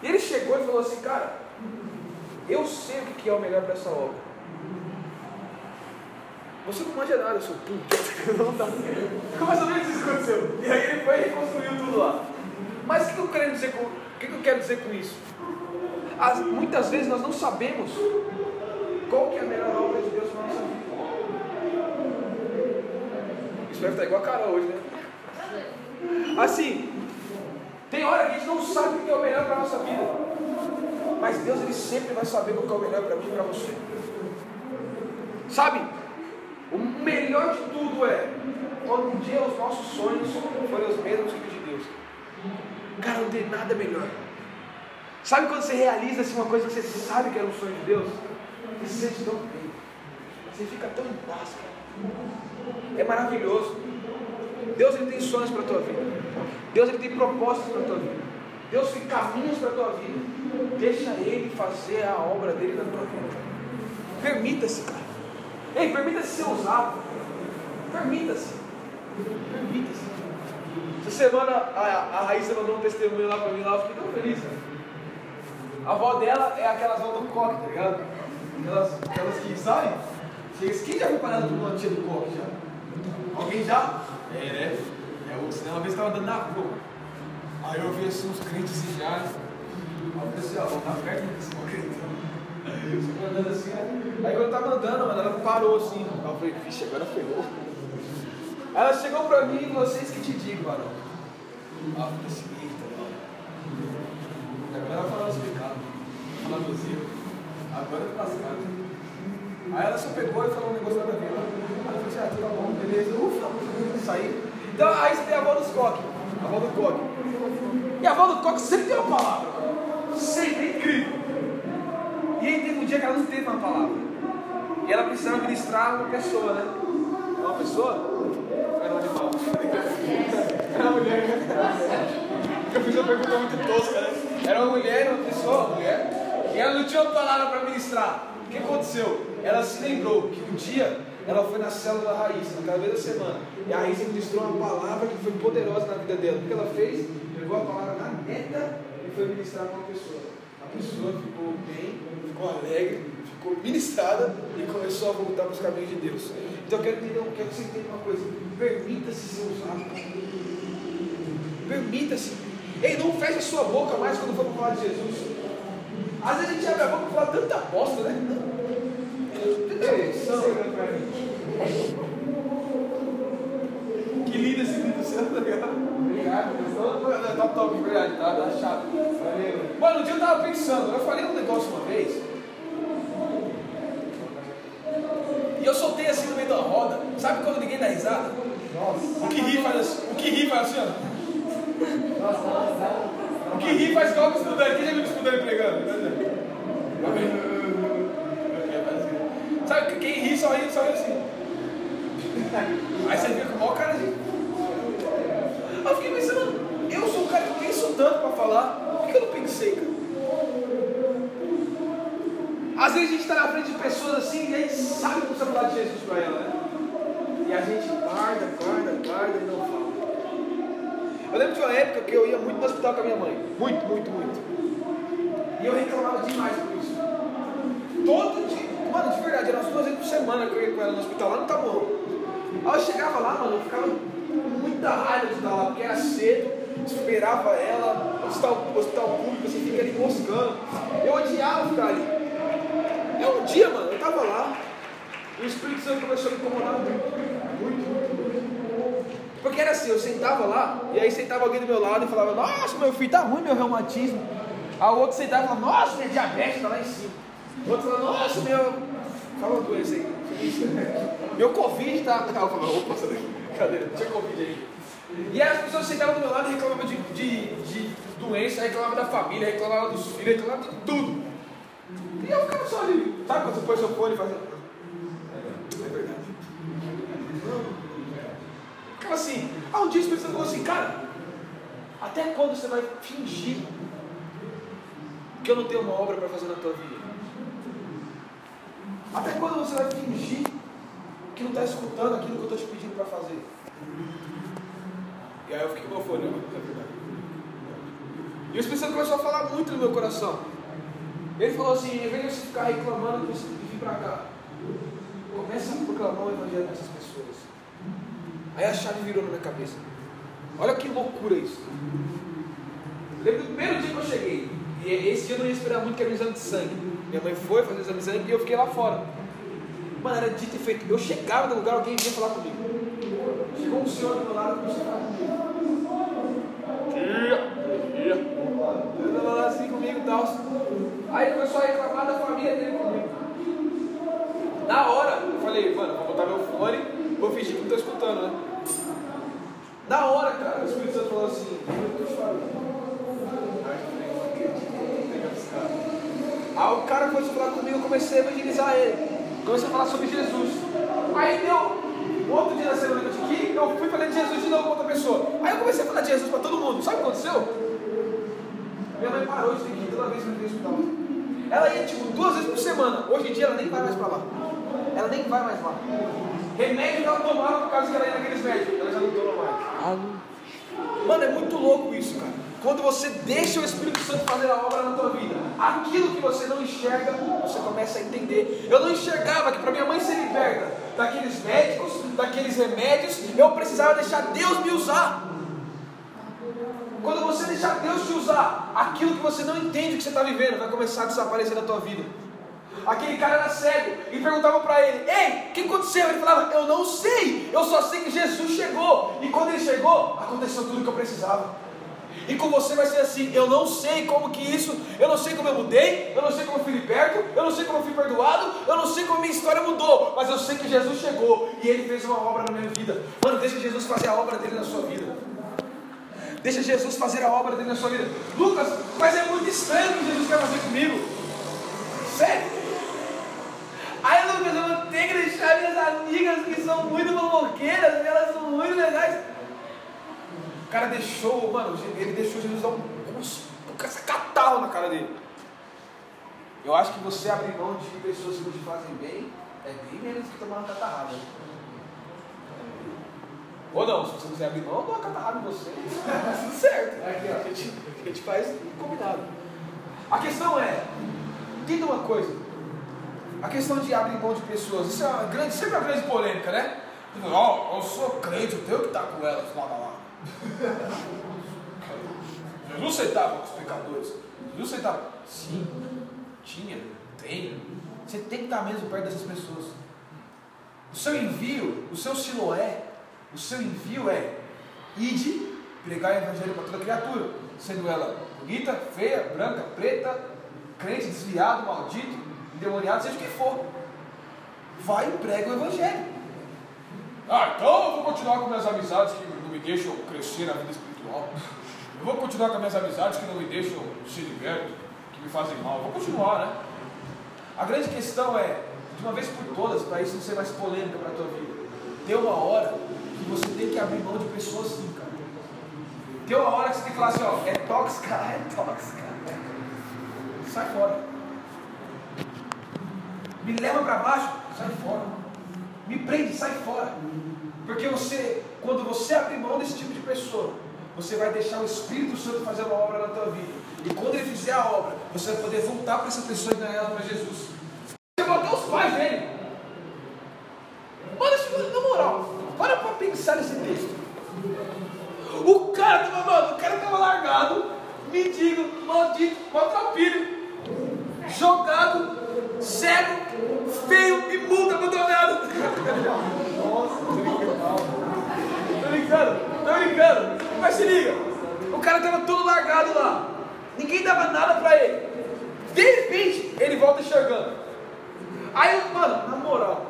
E ele chegou e falou assim, cara, eu sei o que é o melhor para essa obra. Você não manja nada, seu puto. (laughs) Não dá. Mais ou menos isso aconteceu. E aí ele foi e reconstruiu tudo lá. Mas o que eu quero dizer com, o que eu quero dizer com isso? As- muitas vezes nós não sabemos qual que é a melhor obra de Deus para nossa vida. Espero estar igual a Carol hoje, né? Assim, tem hora que a gente não sabe o que é o melhor para a nossa vida. Mas Deus ele sempre vai saber o que é o melhor para mim e para você. Sabe? O melhor de tudo é quando um dia os nossos sonhos forem os mesmos que os de Deus. Cara, não tem nada melhor. Sabe quando você realiza assim, uma coisa que você sabe que era um sonho de Deus? Você se sente tão bem. Você fica tão em paz, cara. É maravilhoso. Deus ele tem sonhos para a tua vida. Deus ele tem propósitos para a tua vida. Deus tem caminhos para a tua vida. Deixa Ele fazer a obra dele na tua vida. Permita-se, cara. Ei, permita-se ser usado. Permita-se. Permita-se. Essa semana a, a Raíssa mandou um testemunho lá para mim lá, eu fiquei tão feliz. Cara. A avó dela é aquelas vó do coque, tá ligado? Aquelas, aquelas que saem. Quem já foi parado por uma tia do coque já? Alguém já? É, né? É o senão uma vez estava andando na rua. Aí eu vi assim uns crentes já. Aí eu assim, ó, estar perto desse concreto. Eu fui andando assim, aí quando eu tava andando, mano, ela parou assim. Aí eu falei, vixe, agora ferrou. Ela chegou pra mim e vocês que te digo, varão. Aí eu eita, mano. Agora ela falou os pecados, falando os erros. Agora tô lascado. Aí ela só pegou e falou um negócio nada a ver. Aí eu falei assim, ah, tá bom, beleza. Ufa, saí. Então aí você tem a avó dos coques. A avó do coque. E a avó do coque sempre tem uma palavra. Sempre, é incrível. E aí teve um dia que ela não teve uma palavra. E ela precisava ministrar uma pessoa, né? Uma pessoa? Era um animal. Era uma mulher, né? Eu fiz uma pergunta muito tosca, né? Era uma mulher, uma pessoa, uma mulher. E ela não tinha uma palavra para ministrar. O que aconteceu? Ela se lembrou que um dia ela foi na célula da Raíssa, naquela vez da semana. E a Raíssa ministrou uma palavra que foi poderosa na vida dela. O que ela fez? Pegou a palavra na neta e foi ministrar para uma pessoa. A pessoa ficou bem, ficou alegre, ficou ministrada e começou a voltar para os caminhos de Deus. Então eu quero, entender, eu quero que você entenda uma coisa. Permita-se ser usado. Permita-se. Ei, não feche a sua boca mais quando for falar de Jesus. Às vezes a gente abre a boca para falar tanta bosta, né? Que lindo esse vídeo seu, tá ligado? Obrigado. Tá top, de verdade, tá, tá chato. Valeu. Mano, um dia eu tava pensando, eu falei um negócio uma vez. E eu soltei assim no meio da roda. Sabe quando ninguém dá risada? Nossa. O que ri faz assim, o que ri faz assim, ó. O que ri faz igual o estudante. Quem já viu o estudante pregando? Sabe, quem ri só ri, só ri assim. Aí você fica com o maior cara de. Aí eu fiquei pensando, eu sou um cara que penso tanto pra falar, por que eu não pensei, cara? Às vezes a gente está na frente de pessoas assim e a gente sabe que precisa falar de Jesus para ela, né? E a gente guarda, guarda, guarda e não fala. Eu lembro de uma época que eu ia muito no hospital com a minha mãe. Muito, muito, muito. E eu reclamava demais por isso. Todo dia. Mano, de verdade, eram umas duas vezes por semana que eu ia com ela no hospital lá no Taboão. Aí eu chegava lá, mano, eu ficava com muita raiva de estar lá, porque era cedo, esperava ela, hospital, hospital público, você fica ali moscando. Eu odiava ficar ali. E um dia, mano, eu tava lá, e o Espírito Santo começou a me incomodar muito, muito, muito. Porque era assim, eu sentava lá, e aí sentava alguém do meu lado e falava, nossa, meu filho, tá ruim meu reumatismo. Aí o outro sentava e falava, nossa, minha diabetes tá lá em cima. O outro falava, nossa, meu. Fala doença aí. Meu Covid tá. Aí eu falava, opa, cadê? Tinha Covid aí. E as pessoas sentavam do meu lado e reclamavam de, de, de doença, reclamavam da família, reclamavam dos filhos, reclamavam de tudo. E eu ficava só ali. Sabe quando você põe seu fone e faz. É verdade. Ficava assim. Ah, um dia o Espírito Santo falou assim, cara, até quando você vai fingir que eu não tenho uma obra para fazer na tua vida? Até quando você vai fingir que não está escutando aquilo que eu estou te pedindo para fazer? E aí eu fiquei com o fone, não, é verdade. E o Espírito Santo começou a falar muito no meu coração. Ele falou assim, em vez de ficar reclamando de vir para cá, começa a proclamar o evangelho dessas pessoas. Aí a chave virou na minha cabeça. Olha que loucura isso. Lembro do primeiro dia que eu cheguei. E esse dia eu não ia esperar muito que era um exame de sangue. Minha mãe foi fazer o exame de sangue e eu fiquei lá fora. Mano, era dito e feito. Eu chegava no lugar, alguém vinha falar comigo. Chegou um senhor do meu lado e começou a falar comigo. Falou assim comigo e tal. Aí começou a reclamar da família dele comigo. Na hora, eu falei, mano, vou botar meu fone, vou fingir que não estou escutando, né? Na hora, cara, o Espírito Santo falou assim. Aí o cara começou a falar comigo, eu comecei a evangelizar ele. Comecei a falar sobre Jesus. Aí deu outro dia da semana que eu eu fui falando de Jesus de novo com outra pessoa. Aí eu comecei a falar de Jesus para todo mundo. Sabe o que aconteceu? Minha mãe parou de ter que ir toda vez que eu ia hospital. Ela ia tipo duas vezes por semana. Hoje em dia ela nem vai mais para lá. Ela nem vai mais lá. Remédio que ela tomava por causa que ela ia naqueles médicos. Ela já não toma mais. Mano, é muito louco isso, cara. Quando você deixa o Espírito Santo fazer a obra na tua vida, aquilo que você não enxerga, você começa a entender. Eu não enxergava que para minha mãe ser liberta daqueles médicos, daqueles remédios, eu precisava deixar Deus me usar. Quando você você deixar Deus te usar, aquilo que você não entende que você está vivendo vai começar a desaparecer da tua vida. Aquele cara era cego e perguntava para ele: Ei, o que aconteceu? Ele falava: Eu não sei, eu só sei que Jesus chegou. E quando ele chegou, aconteceu tudo que eu precisava. E com você vai ser assim: Eu não sei como que isso, eu não sei como eu mudei, eu não sei como eu fui liberto, eu não sei como eu fui perdoado, eu não sei como minha história mudou, mas eu sei que Jesus chegou e ele fez uma obra na minha vida. Mano, deixa Jesus fazer a obra dele na sua vida. Deixa Jesus fazer a obra dele na sua vida. Lucas, mas é muito estranho o que Jesus quer fazer comigo. Sério? Aí Lucas, eu vou ter que deixar minhas amigas que são muito fofoqueiras, elas são muito legais. O cara deixou, mano, ele deixou Jesus dar um, um, catarro na cara dele. Eu acho que você abrir mão de pessoas que não te fazem bem é bem menos que tomar uma catarrada. Ou não, se você quiser abrir mão, eu dou uma catarrada em você. Tá (laughs) tudo certo. Aqui, ó, a, gente, a gente faz combinado. A questão é, entenda uma coisa. A questão de abrir mão de pessoas, isso é uma grande, sempre uma grande polêmica, né? Ó, oh, eu sou crente, eu tenho que estar com elas lá, lá, lá. Jesus aceitava com os pecadores. Jesus aceitava. Sim, tinha, tem. Você tem que estar mesmo perto dessas pessoas. O seu envio, o seu siloé, o seu envio é ide pregar o evangelho para toda criatura, sendo ela bonita, feia, branca, preta, crente, desviado, maldito, endemoniado, seja o que for. Vai e prega o evangelho. Ah, então eu vou continuar com minhas amizades que não me deixam crescer na vida espiritual. Eu vou continuar com minhas amizades que não me deixam ser liberto, que me fazem mal. Eu vou continuar, né? A grande questão é, de uma vez por todas, para isso não ser mais polêmica para a tua vida, tem uma hora que você tem que abrir mão de pessoas sim, cara. Tem uma hora que você tem que falar assim, ó, é tóxica, (laughs) é tóxica. Sai fora. Me leva para baixo, sai fora. Me prende, sai fora. Porque você, quando você abrir mão desse tipo de pessoa, você vai deixar o Espírito Santo fazer uma obra na tua vida. E quando ele fizer a obra, você vai poder voltar para essa pessoa e ganhar ela para Jesus. Você até os pais dele. Mano, na moral, para para pensar nesse texto. O cara tava, mano, o cara tava largado, maldito, cego, feio, imundo, abandonado. Tô brincando, tô brincando. Mas se liga, o cara tava todo largado lá. Ninguém dava nada pra ele. De repente, ele volta enxergando. Aí, mano, na moral,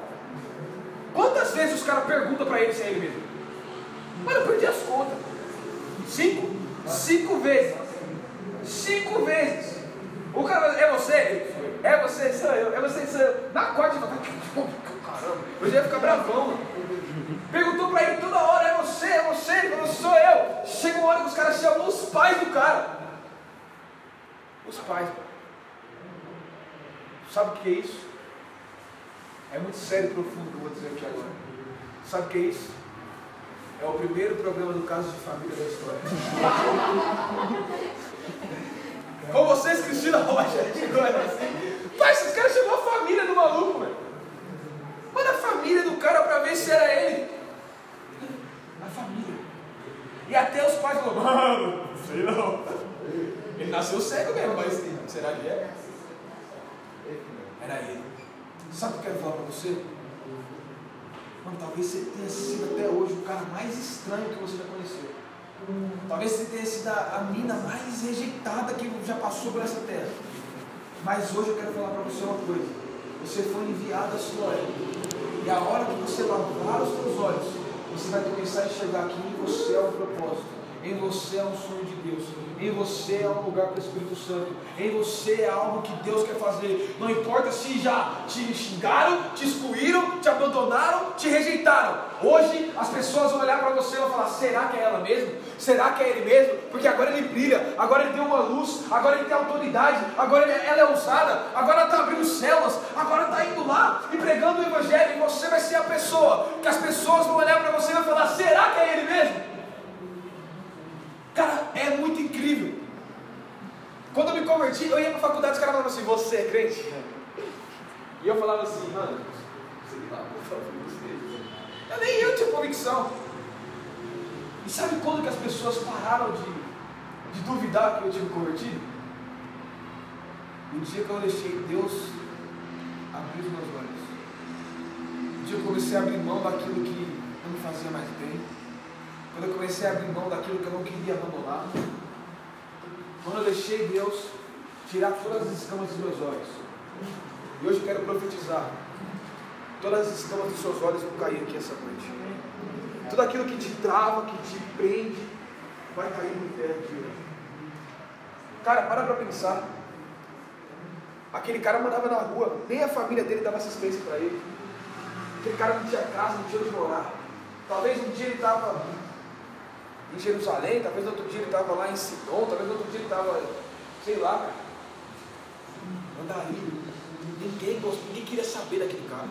quantas vezes os caras perguntam pra ele se é ele mesmo? Mano, eu perdi as contas. Cinco? Cinco vezes. Cinco vezes. O cara é você? É você, sou eu. É você, sou eu. Na quarta, eu caramba, eu já ia ficar bravão, mano. Perguntou pra ele toda hora: é você, é você? Ele falou: sou eu. Chega uma hora que os caras chamam os pais do cara. Os pais. Sabe o que é isso? É muito sério e profundo o que eu vou dizer aqui agora. Sabe o que é isso? É o primeiro programa do caso de família da história. Com vocês, Cristina Rocha, chegou assim. Pai, esses caras chamou a família do maluco, velho. Manda a família do cara para ver se era ele. A família. E até os pais falaram, mano, sei não. Ele nasceu cego mesmo, mas será que é? Era ele. Sabe o que eu quero falar para você? Mano, talvez você tenha sido até hoje o cara mais estranho que você já conheceu. Talvez você tenha sido a, a mina mais rejeitada que já passou por essa terra. Mas hoje eu quero falar para você uma coisa. Você foi enviado à sua época. E a hora que você lavar os seus olhos, você vai começar a enxergar que em você é um propósito. Em você é um sonho de Deus. Em você é um lugar para o Espírito Santo. Em você é algo que Deus quer fazer. Não importa se já te xingaram, te excluíram, te abandonaram, te rejeitaram. Hoje as pessoas vão olhar para você e vão falar: será que é ela mesmo? Será que é ele mesmo? Porque agora ele brilha, agora ele tem uma luz, agora ele tem autoridade, agora ele, ela é ousada, agora está abrindo células, agora está indo lá e pregando o Evangelho. E você vai ser a pessoa que as pessoas vão olhar para você e vão falar: será que é ele mesmo? Cara, é muito incrível. Quando eu me converti, eu ia para a faculdade, os caras falavam assim, você é crente? E eu falava assim, mano. Eu nem eu tinha convicção. E sabe quando que as pessoas pararam de de duvidar que eu tinha convertido? O dia que eu deixei Deus abrir os meus olhos. O dia que eu comecei a abrir mão daquilo que não me fazia mais bem. Quando eu comecei a abrir mão daquilo que eu não queria abandonar. Quando eu deixei Deus tirar todas as escamas dos meus olhos. E hoje eu quero profetizar. Todas as escamas dos seus olhos vão cair aqui essa noite. Tudo aquilo que te trava, que te prende, vai cair no pé aqui. Cara, para para pensar. Aquele cara mandava na rua, nem a família dele dava assistência para ele. Aquele cara não tinha casa, não tinha onde morar. Talvez um dia ele estava em Jerusalém, talvez outro dia ele estava lá em Sidon, talvez outro dia ele estava, sei lá, cara. Andarilho. Ninguém, ninguém queria saber daquele cara.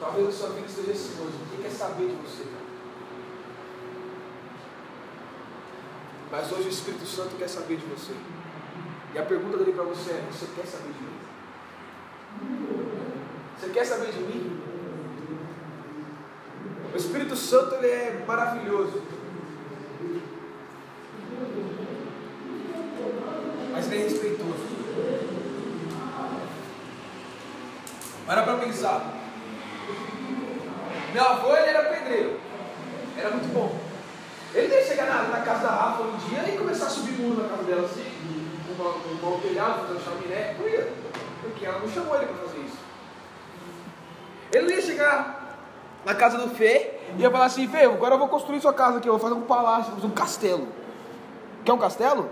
Talvez a sua vida esteja assim hoje. Ninguém quer saber de você, cara. Mas hoje o Espírito Santo quer saber de você. E a pergunta dele para você é: Você quer saber de mim? Você quer saber de mim? O Espírito Santo ele é maravilhoso. Mas ele é respeitoso. Para para pensar. Meu avô ele era pedreiro. Era muito bom. Ele ia chegar na, na, casa da Rafa um dia e começar a subir muro na casa dela assim, com uma, uma telhado, fazer um chaminé. Não ia. Porque ela não chamou ele para fazer isso. Ele ia chegar na casa do Fê e ia falar assim, Fê, agora eu vou construir sua casa aqui, eu vou fazer um palácio, vou fazer um castelo. Quer um castelo?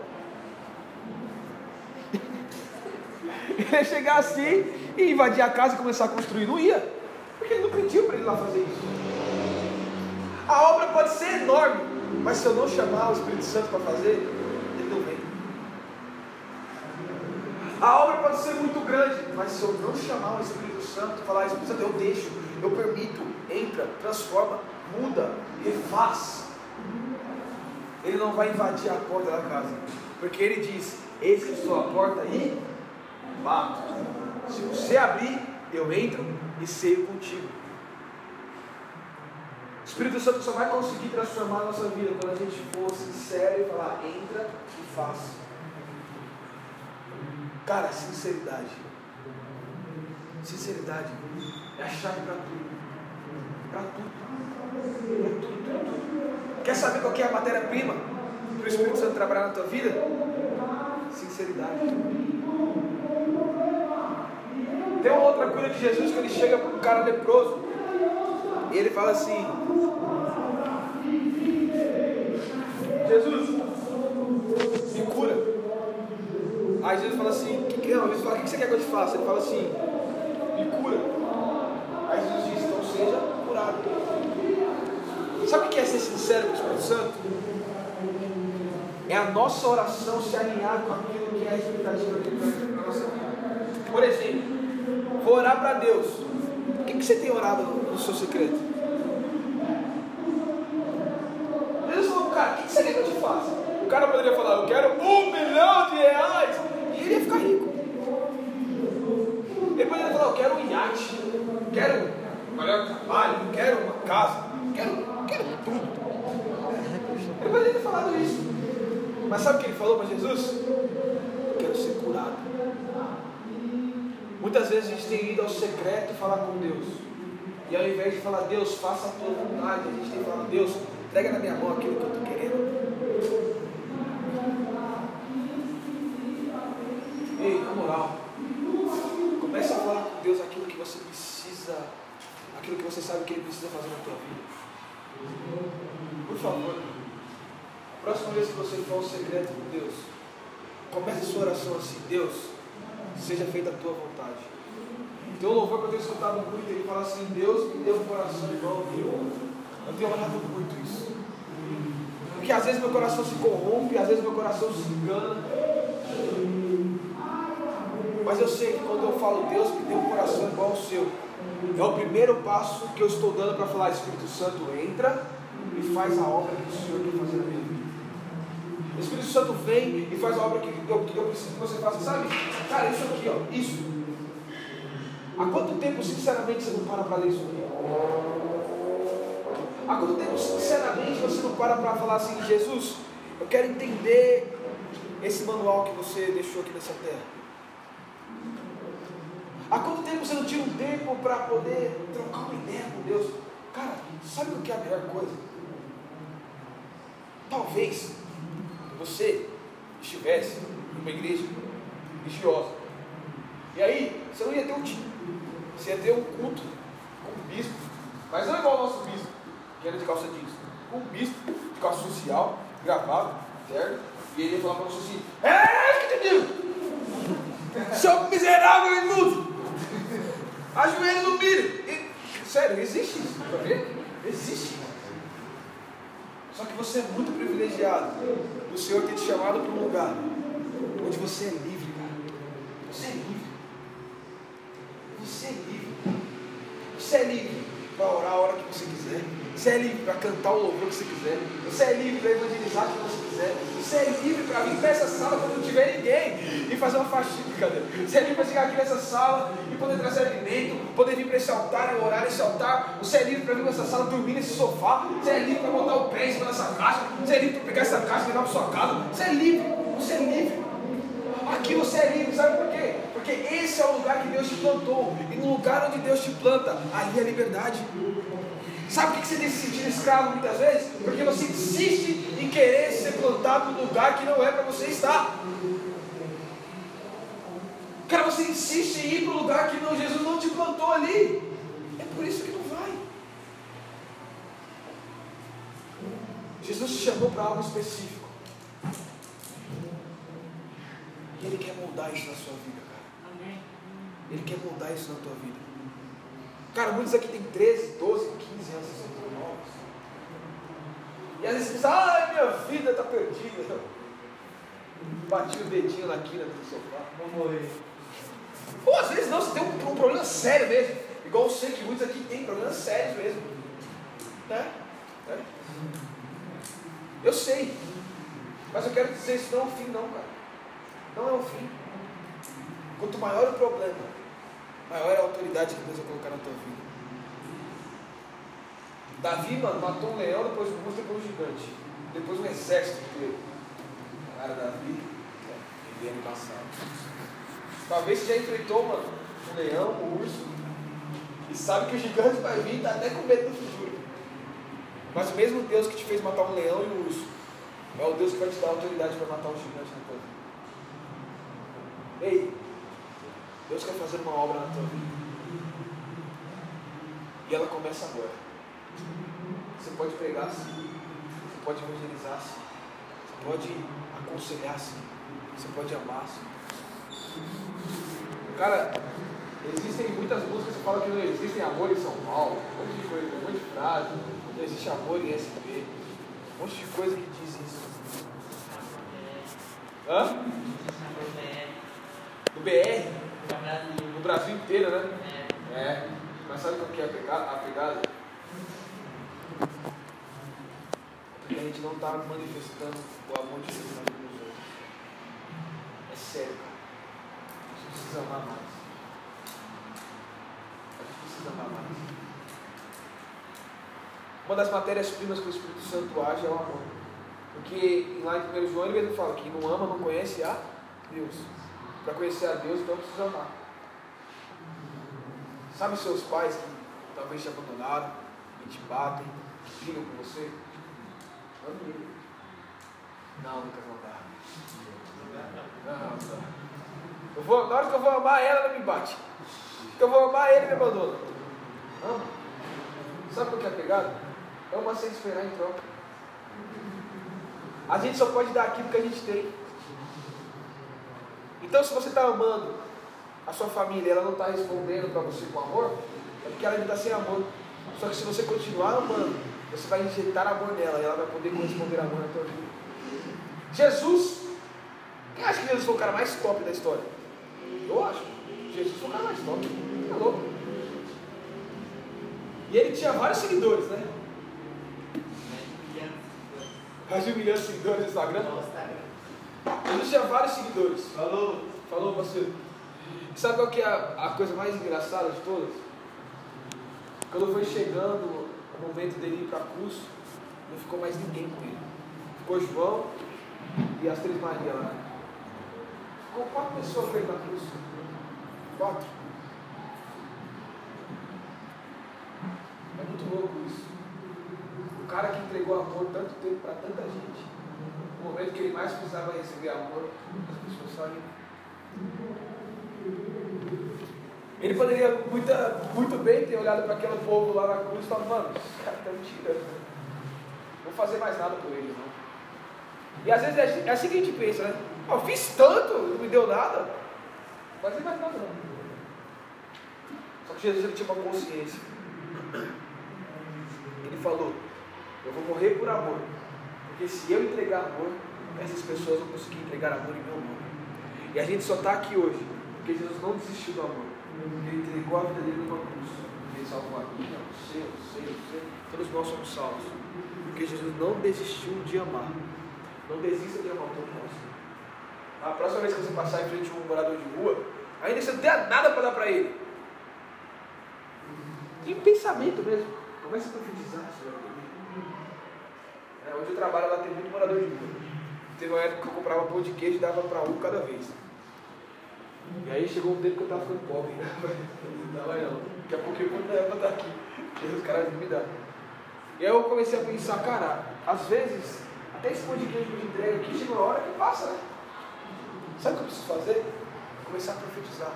(laughs) Ele ia chegar assim e invadir a casa e começar a construir. Não ia. Porque ele não pediu para ele lá fazer isso. A obra pode ser enorme, mas se eu não chamar o Espírito Santo para fazer, ele não vem. A obra pode ser muito grande, mas se eu não chamar o Espírito Santo, falar, Espírito Santo, eu deixo, eu permito, entra, transforma, muda, refaz. Ele não vai invadir a porta da casa, porque ele diz: Eis que estou à porta e bato. Se você abrir, eu entro e ceio contigo. O Espírito Santo só vai conseguir transformar a nossa vida quando a gente for sincero e falar, entra e faça. Cara, sinceridade. Sinceridade é a chave para tudo. Para tudo. Para tudo, tudo. Quer saber qual que é a matéria-prima para o Espírito Santo trabalhar na tua vida? Sinceridade. Tem uma outra cura de Jesus que ele chega para um cara leproso. E ele fala assim: Jesus, me cura. Aí Jesus fala assim: que, não, Jesus fala: o que você quer que eu te faça? Ele fala assim: me cura. Aí Jesus diz: então seja. Sabe o que é ser sincero com o Espírito Santo? É a nossa oração se alinhar com aquilo que é a expectativa dele nossa vida. Por exemplo, vou orar para Deus. O que, que você tem orado no seu secreto? Jesus falou, cara, o que você quer que eu te faça? O cara poderia falar, eu quero um milhão de reais. E ele ia ficar rico. Ele poderia falar, eu quero um iate, quero melhor trabalho, quero uma casa, quero, quero tudo. Ele poderia ter falado isso. Mas sabe o que ele falou para Jesus? Quero ser curado. Muitas vezes a gente tem ido ao secreto falar com Deus. E ao invés de falar, Deus, faça a tua vontade, a gente tem falado, Deus, entrega na minha mão aquilo que eu estou querendo. Ei, na moral, comece a falar com Deus aquilo que você precisa, aquilo que você sabe que Ele precisa fazer na tua vida. Por favor, a próxima vez que você for ao secreto com Deus, comece a sua oração assim, Deus, seja feita a tua vontade. Tem um louvor que eu tenho escutado muito, ele fala assim, Deus me deu um coração igual ao teu. Eu tenho orado muito isso. Porque às vezes meu coração se corrompe, às vezes meu coração se engana. Mas eu sei que quando eu falo Deus me deu um coração igual ao seu, é o primeiro passo que eu estou dando para falar, Espírito Santo, entra e faz a obra que o Senhor quer fazer na minha vida. O Espírito Santo vem e faz a obra que eu, que eu preciso que você faça, sabe? Cara, isso aqui, ó, isso. Há quanto tempo, sinceramente, você não para para ler isso aqui? Há quanto tempo, sinceramente, você não para para falar assim, Jesus, eu quero entender esse manual que você deixou aqui nessa terra? Há quanto tempo você não tira um tempo para poder trocar uma ideia com Deus? Cara, sabe o que é a melhor coisa? Talvez você estivesse numa igreja religiosa. E aí, você não ia ter um time. Você ia ter um culto com um bispo. Mas não igual o nosso bispo, que era de calça jeans. Com um bispo de calça social, gravado, certo? E ele ia falar para você assim: É, que te digo! Seu miserável imundo! Ajoelho no milho! E, sério, existe isso, tá vendo? Existe. Só que você é muito privilegiado do Senhor ter te chamado para um lugar onde você é livre, cara. Você é livre. Você é livre. Você é livre para orar a hora que você quiser. Você é livre para cantar o louvor que você quiser. Você é livre para evangelizar o que você quiser. Você é livre para vir para essa sala quando não tiver ninguém e fazer uma faxina, cadê? Você é livre para chegar aqui nessa sala e poder trazer alimento, poder vir para esse altar e orar nesse altar. Você é livre para vir para essa sala dormir nesse sofá. Você é livre para botar o pé em cima dessa caixa. Você é livre para pegar essa caixa e levar para sua casa. Você é livre. Você é livre. Aqui você é livre, sabe por quê? Porque esse é o lugar que Deus te plantou. E no lugar onde Deus te planta, ali é liberdade. Sabe por que você tem se sentido escravo muitas vezes? Porque você insiste em querer ser plantado num lugar que não é para você estar. Cara, você insiste em ir para um lugar que não, Jesus não te plantou ali. É por isso que não vai. Jesus te chamou para algo específico. E Ele quer moldar isso na sua vida, cara. Ele quer moldar isso na tua vida. Cara, muitos aqui têm 13, 12, 15 anos, são tão novos. E às vezes pensa, ai, minha vida está perdida. (laughs) Bati o dedinho na quina do sofá. Vou morrer. Ou às vezes não, você tem um, um problema sério mesmo. Igual eu sei que muitos aqui têm problemas sérios mesmo. Né? Né? Eu sei. Mas eu quero dizer, isso não é o fim não, cara. Não é o fim. Quanto maior o problema, maior é a autoridade que Deus vai colocar na tua vida. Davi, mano, matou um leão, depois um urso, depois um gigante. Depois um exército inteiro. Cara, Davi, ele ano passado. Talvez você já enfrentou, mano, um leão, um urso, e sabe que o gigante vai vir tá até com medo do futuro. Mas o mesmo Deus que te fez matar um leão e um urso, é o Deus que vai te dar autoridade para matar um gigante na tua vida. Ei, Deus quer fazer uma obra na tua vida. E ela começa agora. Você pode pregar sim. Você pode evangelizar sim. Você pode aconselhar sim. Você pode amar sim. Cara, existem muitas músicas que falam que não existem amor em São Paulo. Um monte de coisa, um monte de frase. Não existe amor em SP. Um monte de coisa que diz isso. Hã? Do BR? No Brasil inteiro, né? É. Mas sabe qual que é a pegada? A pegada? Porque a gente não está manifestando o amor de Deus na vida dos outros. É sério, cara. A gente precisa amar mais. A gente precisa amar mais. Uma das matérias-primas que o Espírito Santo age é o amor. Porque lá em 1 João ele mesmo fala que não ama, não conhece a Deus. Para conhecer a Deus, então precisa amar. Sabe seus pais que talvez te abandonaram, e te batem, brigam com você? Ame. Não, Lucas, não dá. Não, não. Eu vou, na hora que eu vou amar ela, ela me bate. Que eu vou amar ele, me abandona. Ama. Sabe o que é pegado? Ama sem esperar em troca. A gente só pode dar aquilo que a gente tem. Então, se você está amando a sua família e ela não está respondendo para você com amor, é porque ela ainda está sem amor. Só que se você continuar amando, você vai injetar amor nela e ela vai poder corresponder amor na tua vida. Jesus, quem acha que Jesus foi o cara mais top da história? Eu acho. Jesus foi o cara mais top. É louco. E ele tinha vários seguidores, né? Mais de um milhão de seguidores no Instagram. Jesus tinha vários seguidores. Falou. Falou, parceiro. E sabe qual que é a, a coisa mais engraçada de todas? Quando foi chegando o momento dele ir para a cruz, Não ficou mais ninguém com ele. Ficou João e as três Marias lá. Ficou quatro pessoas com ele na cruz. Quatro. É muito louco isso. O cara que entregou amor tanto tempo para tanta gente. Momento que ele mais precisava receber amor, as pessoas saem. Ele poderia muita, muito bem ter olhado para aquele povo lá na cruz e falado, mano, esses caras estão tirando. Não vou fazer mais nada por eles, não. E às vezes é assim- é assim que a gente pensa, né? "Ah, Eu fiz tanto, não me deu nada. Não fazer mais nada, não. Só que Jesus ele tinha uma consciência. Ele falou, eu vou morrer por amor. Porque se eu entregar amor, essas pessoas vão conseguir entregar amor em meu nome. E a gente só está aqui hoje porque Jesus não desistiu do amor. Ele entregou a vida dele numa cruz. Ele salvou a minha, o seu, o seu, o seu. Todos nós somos salvos. Porque Jesus não desistiu de amar. Não desista de amar o teu próximo. A próxima vez que você passar em frente a um morador de rua, ainda você não tenha nada para dar para ele. Em pensamento mesmo. Comece a profetizar. É, onde eu trabalho lá tem muito morador de rua. Teve uma época que eu comprava pão de queijo e dava para um cada vez. E aí chegou um tempo que eu estava ficando pobre. (laughs) Não vai não. Daqui a pouquinho eu vou dar para estar aqui. E os caras me dar. E aí eu comecei a pensar, cara, às vezes, até esse pão de queijo que eu entrego aqui, chega uma hora que passa, né? Sabe o que eu preciso fazer? Começar a profetizar.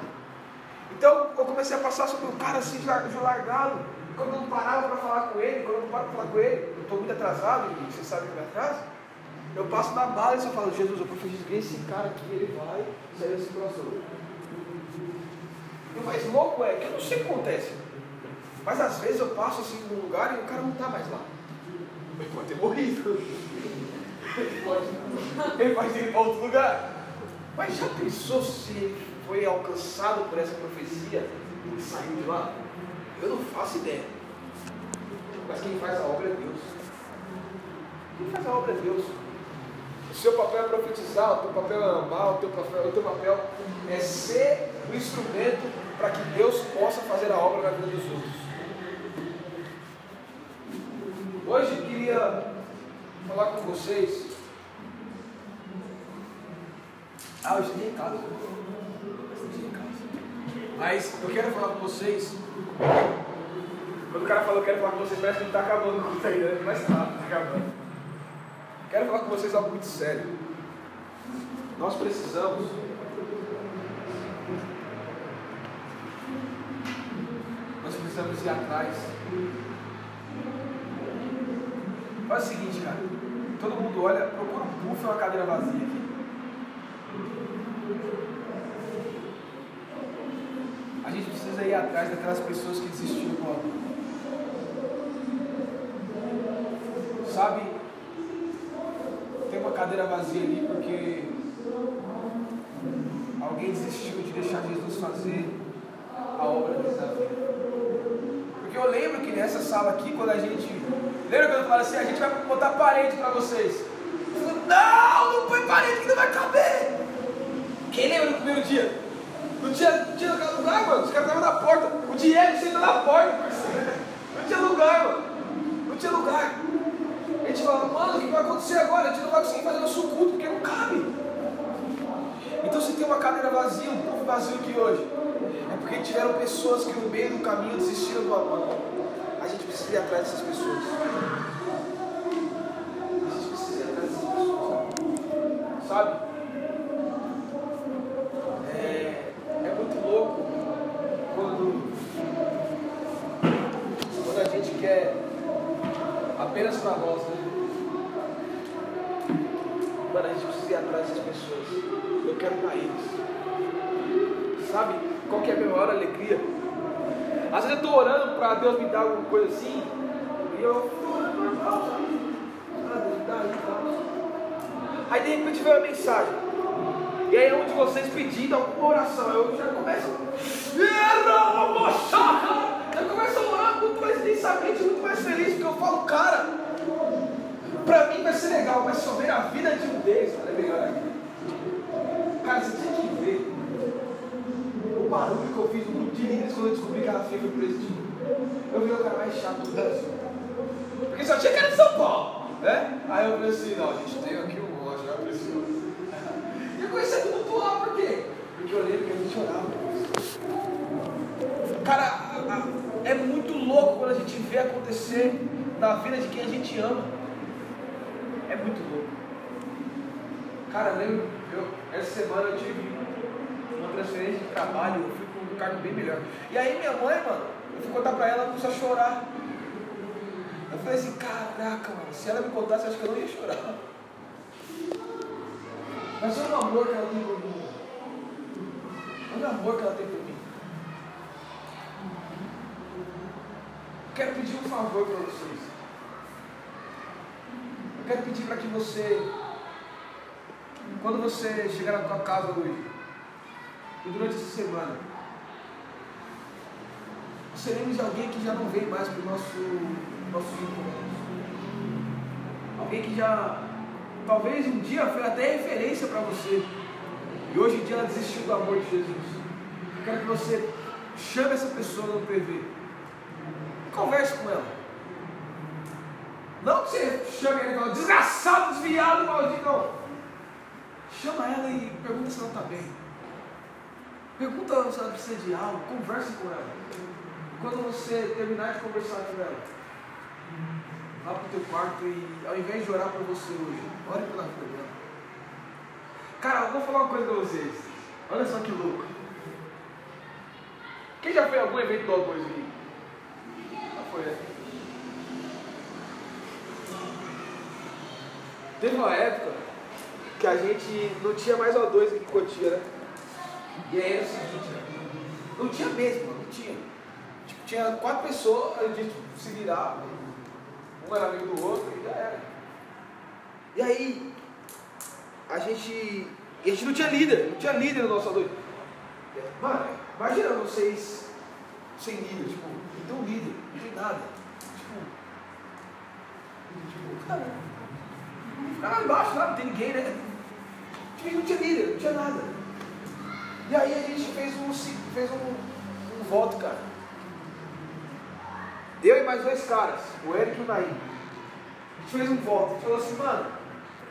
Então eu comecei a passar sobre o cara assim de lar- de largado. Quando eu não parava para falar com ele, quando eu não paro para falar com ele, estou muito atrasado, e você sabe que eu me atraso. Eu passo na bala e só falo, Jesus, eu profetizo que esse cara aqui, ele vai sair desse situação. E o mais louco é que eu não sei o que acontece. Mas às vezes eu passo assim num lugar e o cara não está mais lá. Ele pode ter morrido. Ele pode, ele pode ido para outro lugar. Mas já pensou se foi alcançado por essa profecia e saiu de lá? Eu não faço ideia. Mas quem faz a obra é Deus. Quem faz a obra é Deus. O seu papel é profetizar, o teu papel é amar, o teu papel, o teu papel é ser o instrumento para que Deus possa fazer a obra na vida dos outros. Hoje eu queria falar com vocês. Ah, eu cheguei em casa. Mas eu quero falar com vocês. Quando o cara falou que quero falar com vocês, parece que não está acabando o culto ainda, né? mas está, está acabando. Quero falar com vocês algo muito sério. Nós precisamos. Nós precisamos ir atrás. Faz o seguinte, cara. Todo mundo olha, procura um puff e uma cadeira vazia aqui. A gente precisa ir atrás daquelas pessoas que desistiram do. Sabe? Cadeira vazia ali porque alguém desistiu de deixar Jesus fazer a obra na vida. Porque eu lembro que nessa sala aqui, quando a gente. Lembra quando eu falei assim, a gente vai botar parede para vocês? Eu não, não põe parede que não vai caber. Quem lembra do primeiro dia? Não tinha, não tinha lugar, mano. Os caras estavam na porta. O Diego senta na porta. Não tinha lugar, mano. Não tinha lugar. A gente fala, mano, o que vai acontecer agora? A gente não vai conseguir fazer nosso culto porque não cabe. Então se tem uma cadeira vazia, um povo vazio aqui hoje, é porque tiveram pessoas que no meio do caminho desistiram do amor. A gente precisa ir atrás dessas pessoas. A gente precisa ir atrás dessas pessoas. Sabe? É, é muito louco quando, quando a gente quer apenas para nós, né? Mano, a gente precisa ir atrás dessas pessoas. Eu quero para eles. Sabe qual que é a minha maior alegria? Às vezes eu estou orando para Deus me dar alguma coisa assim, e eu? Ah, aí, de repente vem uma mensagem. E aí um de vocês pedindo alguma oração, eu já começo. Eu começo a orar muito mais intensamente, muito mais feliz, porque eu falo, cara, pra mim vai ser legal, mas eu ver a vida de um deles, é melhor ainda. Cara, você tinha que ver o barulho que eu fiz no grupo de líderes quando eu descobri que a Fê foi presidente. Eu vi o cara mais chato do Brasil. Porque só tinha cara de São Paulo. né? Aí eu falei assim, não, a gente tem aqui um monte, já precisa. E eu comecei a tumultuar, por quê? Porque eu lembro que a gente orava. Cara, é muito louco quando a gente vê acontecer na vida de quem a gente ama. Muito louco. Cara, lembro, eu, essa semana eu tive uma transferência de trabalho, eu fui com um cargo bem melhor. E aí minha mãe, mano, eu fui contar pra ela, ela começou a chorar. Eu falei assim, caraca, mano, se ela me contasse, acho que eu não ia chorar. Mas olha o amor que ela tem por mim. Olha o amor que ela tem por mim. Quero pedir um favor para vocês. Quero pedir para que você, quando você chegar na tua casa hoje, e durante essa semana, você lembre de alguém que já não vem mais para o nosso, nosso encontro. Alguém que já, talvez um dia foi até referência para você, e hoje em dia ela desistiu do amor de Jesus. Eu quero que você chame essa pessoa no PV. Converse com ela. Não que você chame ela e fala, desgraçado, desviado, maldito, não. Chama ela e pergunta se ela está bem. Pergunta se ela precisa de algo, converse com ela. Quando você terminar de conversar com ela, vá para o teu quarto e ao invés de orar por você hoje, ore pela vida dela. Cara, eu vou falar uma coisa para vocês. Olha só que louco. Quem já foi a algum evento do amor aqui? Já foi, né? Teve uma época que a gente não tinha mais O2 aqui em Cotia, né? E aí era o seguinte, não tinha mesmo, não tinha. Tipo, tinha quatro pessoas, a gente se virava, um era amigo do outro e já era. E aí, a gente. A gente não tinha líder, não tinha líder no nosso O2. Mano, imagina vocês sem líder, tipo, não tem um líder, não tem nada. Tipo, tipo, cara, ficar lá embaixo, lá, não tem ninguém, né? Não tinha líder, não tinha nada. E aí a gente fez um, fez um, um voto, cara. Eu e mais dois caras, o Eric e o Naim. A gente fez um voto. A gente falou assim, mano,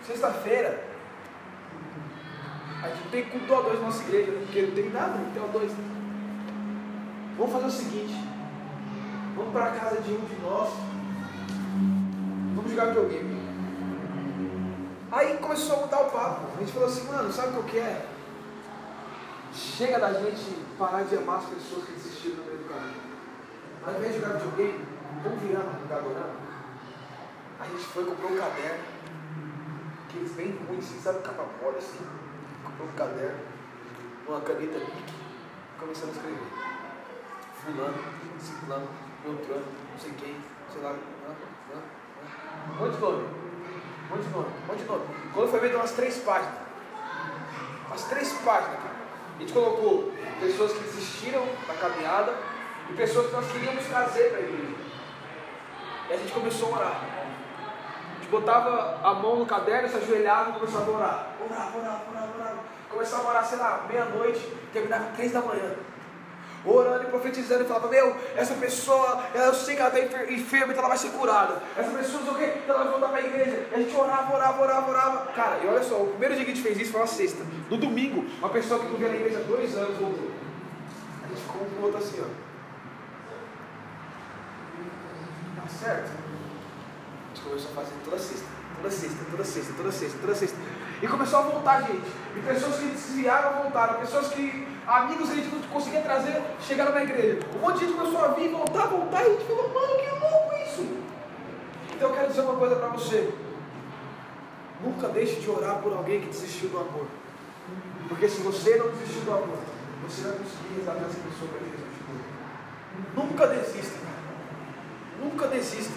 sexta-feira, a gente tem culto a dois na nossa igreja, porque não tem nada, não tem a dois. Vamos fazer o seguinte, vamos para a casa de um de nós, vamos jogar videogame. Aí começou a mudar o papo. A gente falou assim, mano, sabe o que quero? Chega da gente parar de amar as pessoas que desistiram no meio do caminho. Ao invés de jogar videogame, vamos virar no adorando. A gente foi comprou um caderno. Aqueles bem ruins, assim, sabe, capa mole assim. Comprou um caderno, uma caneta Bic, começando a escrever. Fulano, ciclano, Beltrano, não sei quem, sei lá. Hã, hã, hã. Um monte de nome. Um monte de nome, um monte de nome. Quando foi deu umas três páginas. Umas três páginas, cara. A gente colocou pessoas que desistiram da caminhada e pessoas que nós queríamos trazer para a igreja. E a gente começou a orar. A gente botava a mão no caderno, se ajoelhava e começava a orar. Orar, orar, orar, orar. Começava a orar, sei lá, meia-noite, terminava três da manhã. Orando e profetizando e falava, meu, essa pessoa, eu sei que ela está enferma, então ela vai ser curada. Essa pessoa, não sei o quê, então ela vai voltar para a igreja. E a gente orava, orava, orava, orava. Cara, e olha só, o primeiro dia que a gente fez isso foi uma sexta. No domingo, uma pessoa que não via na igreja há dois anos voltou. A gente ficou um outro assim, ó. Tá certo? A gente começou a fazer toda sexta, toda sexta, toda sexta, toda sexta, toda sexta. E começou a voltar gente. E pessoas que desviaram voltaram. Pessoas que, amigos a gente não conseguia trazer, chegaram na igreja. Um monte de gente começou a vir, voltar, voltar. E a gente falou, mano, que louco isso. Então eu quero dizer uma coisa para você. Nunca deixe de orar por alguém que desistiu do amor. Porque se você não desistiu do amor, você vai conseguir resgatar essa pessoa para Jesus. Nunca desista, cara. Nunca desista.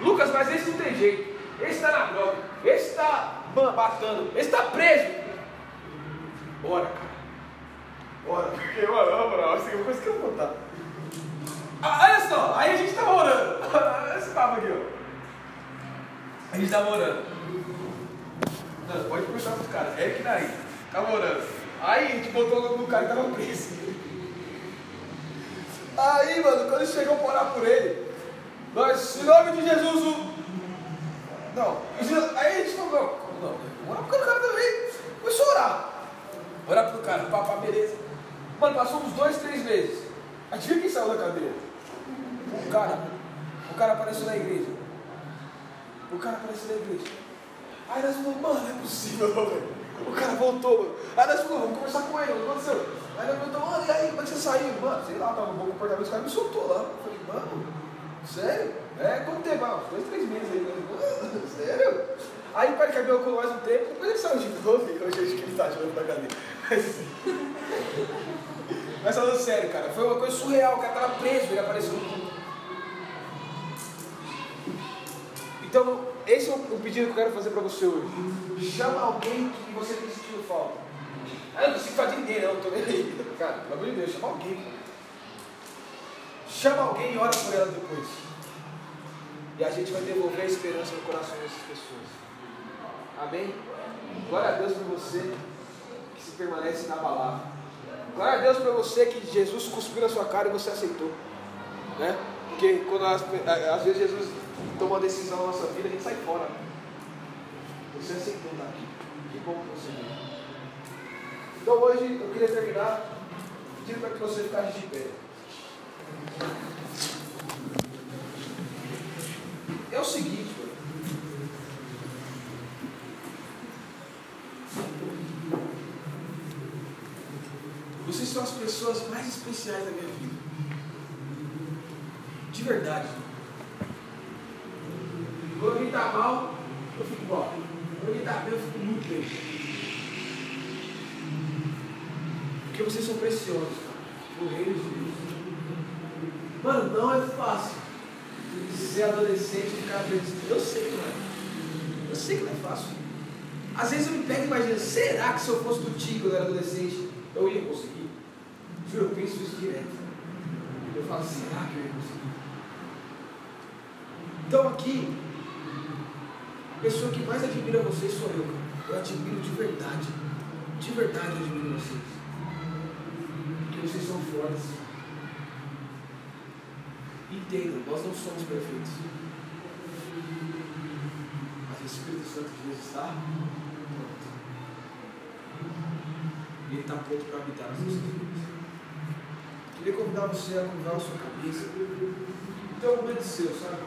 Lucas, mas esse não tem jeito. Esse está na droga. Esse está batendo. Esse está preso. Ora, cara. Ora, porque eu amo, não. Assim, uma coisa que eu vou contar. Ah, olha só, aí a gente estava orando. (laughs) Esse papo aqui, ó. A gente estava orando. Não, pode perguntar pros caras. Eric Naí. Tava orando. Aí a gente botou no cara que tava preso. Aí, mano, quando chegou para orar por ele, nós, em nome de Jesus, o. Não. Aí a gente falou, não, não, orar pro cara também. Começou a orar. Orar pro cara, papá, beleza. Mano, passou uns dois, três meses. Adivinha quem saiu da cadeira? O cara. O cara apareceu na igreja. O cara apareceu na igreja. Aí nós falamos, mano, não é possível, (laughs) velho. O cara voltou, mano. Aí nós falamos, vamos conversar com ele, o que aconteceu? Aí nós perguntamos, mano, e aí, como é que você saiu? Mano, sei lá, tava um bom comportamento, os caras me soltou lá. Eu falei, mano, sério? É, quanto tempo? Ah, uns dois, três meses aí. Mano, (laughs) sério? Aí o pai caminhou com nós um tempo, depois ele saiu de novo, (laughs) e hoje acho que ele tá novo na cadeia. Mas, falando sério, cara, foi uma coisa surreal, o cara tava preso, ele apareceu no culto. Então, esse é o pedido que eu quero fazer para você hoje. Chama alguém que você tem sentido falta. Ah, eu não falta de ninguém, não, tô nem aí. Cara, pelo amor de Deus, chama alguém. Chama alguém e ora por ela depois. E a gente vai devolver a esperança no coração dessas pessoas. Amém? Glória a Deus por você que se permanece na palavra. Glória a Deus por você que Jesus cuspiu na sua cara e você aceitou. Né? Porque quando às vezes Jesus toma uma decisão na nossa vida, a gente sai fora. Você aceitou estar aqui. Que bom que você veio. Então hoje eu queria terminar pedindo para que você ficasse de pé. É o seguinte, vocês são as pessoas mais especiais da minha vida. De verdade. Quando alguém está mal, eu fico mal. Quando alguém está bem, eu fico muito bem. Porque vocês são preciosos. O reino de Deus. Mano, não é fácil ser adolescente e ficar perdido. Eu sei que não é. Eu sei que não é fácil. Às vezes eu me pego imagino, será que se eu fosse do Tico quando era adolescente, eu ia conseguir? Eu penso isso direto. Eu falo, será que eu ia conseguir? Então aqui, a pessoa que mais admira vocês sou eu. Eu admiro de verdade. De verdade eu admiro vocês. Porque vocês são fortes. Entendam, nós não somos perfeitos. Mas o Espírito Santo de Deus está pronto. Ele está pronto para habitar nas nossas vidas. Queria convidar você a curvar a sua cabeça. Então um momento seu, sabe?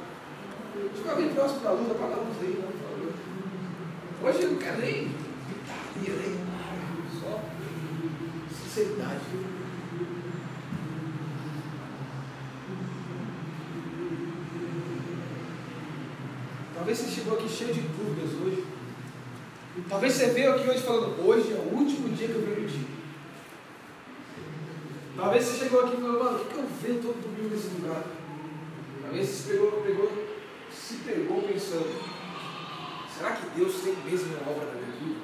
Tipo, alguém próximo da luz, apaga a luz aí, por favor. Hoje eu não quero nem gritaria, nem. Só sinceridade. Talvez você chegou aqui cheio de dúvidas hoje. Talvez você veio aqui hoje falando, hoje é o último dia que eu venho dia. Talvez você chegou aqui falando, mano, o que, que eu vejo todo domingo nesse lugar? Talvez você pegou, pegou, se pegou pensando, será que Deus tem mesmo uma obra na minha vida?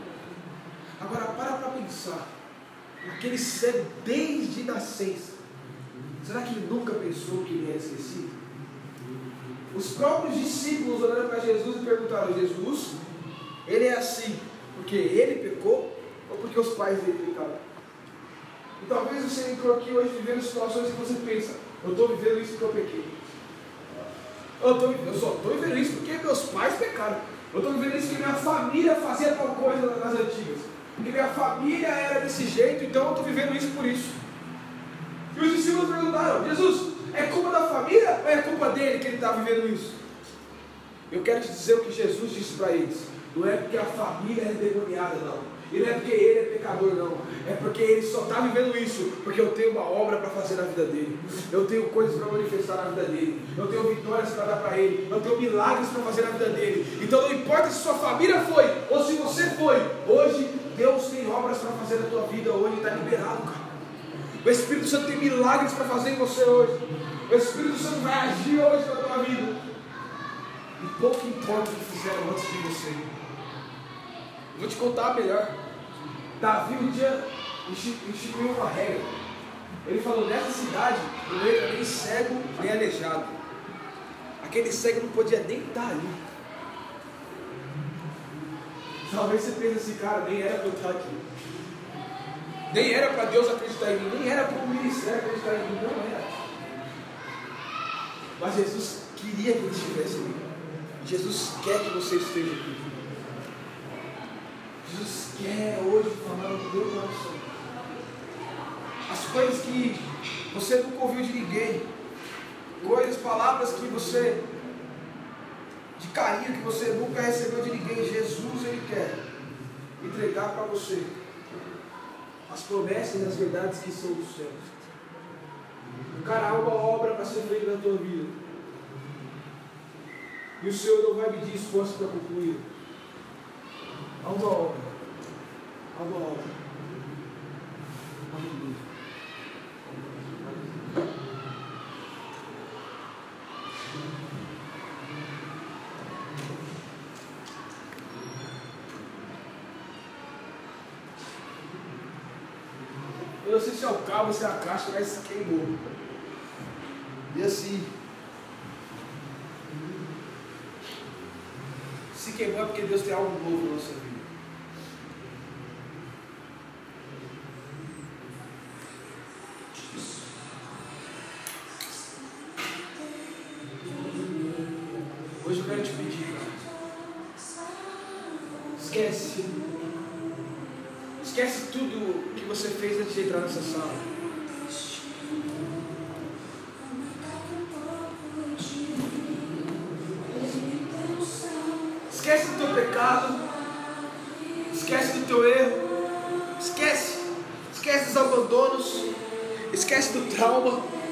Agora para para pensar, aquele cego desde nascença, será que ele nunca pensou que ele era esquecido? Os próprios discípulos olharam para Jesus e perguntaram: Jesus, ele é assim porque ele pecou ou porque os pais dele pecaram? E talvez você entrou aqui hoje vivendo situações que você pensa: eu estou vivendo isso porque eu pequei. Eu, tô, eu só estou vivendo isso porque meus pais pecaram. Eu estou vivendo isso porque minha família fazia tal coisa nas antigas. Porque minha família era desse jeito, então eu estou vivendo isso por isso. E os discípulos perguntaram: Jesus, é culpa da família ou é culpa dele que ele está vivendo isso? Eu quero te dizer o que Jesus disse para eles. Não é porque a família é demoniada, não. E não é porque ele é pecador, não. É porque ele só está vivendo isso porque eu tenho uma obra para fazer na vida dele. Eu tenho coisas para manifestar na vida dele. Eu tenho vitórias para dar para ele. Eu tenho milagres para fazer na vida dele. Então não importa se sua família foi ou se você foi. Hoje Deus tem obras para fazer na tua vida. Hoje está liberado, cara. O Espírito Santo tem milagres para fazer em você hoje. O Espírito Santo vai agir hoje na tua vida. E pouco importa o que fizeram antes de você. Vou te contar melhor. Davi um dia instituiu uma regra. Ele falou: nessa cidade não entra nem cego nem aleijado. Aquele cego não podia nem estar ali. Talvez você pense assim, cara, nem era para eu estar aqui. Nem era para Deus acreditar em mim, nem era para o ministério acreditar em mim, não era. Mas Jesus queria que ele estivesse ali. Jesus quer que você esteja aqui. Jesus quer hoje falar no teu coração. As coisas que você nunca ouviu de ninguém. Coisas, palavras que você. de carinho que você nunca recebeu de ninguém. Jesus, Ele quer entregar para você as promessas e as verdades que são dos céus. Cara, há uma obra para ser feita na tua vida. E o Senhor não vai medir esforço para concluir. Há uma obra. Eu não sei se é o cabo ou se é a caixa, mas queimou. E assim. Se queimou é porque Deus tem algo novo na nossa vida. Tudo que você fez antes de entrar nessa sala. Esquece do teu pecado. Esquece do teu erro. Esquece. Esquece dos abandonos. Esquece do trauma.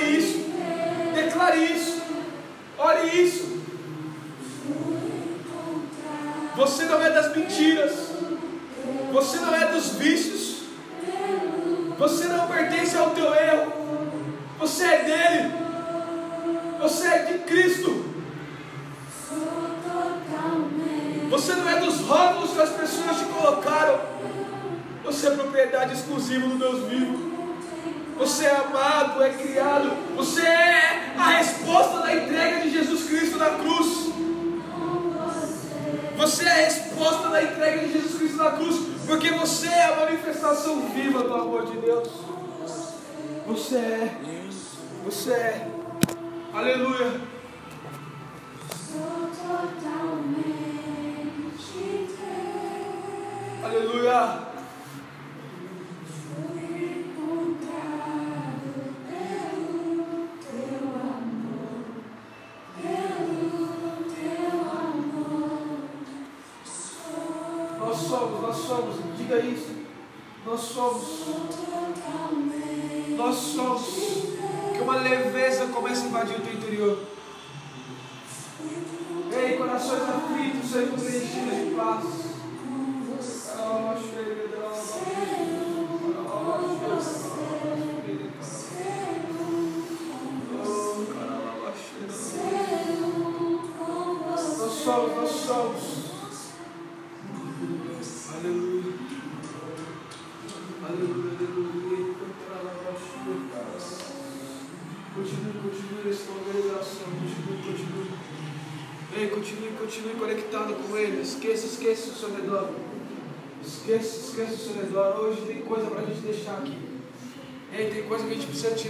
Ore isso. Declare isso. Ore isso. Você não é das mentiras. Você não é dos vícios. Manifestação viva do amor de Deus. Você é. Você é. Aleluia.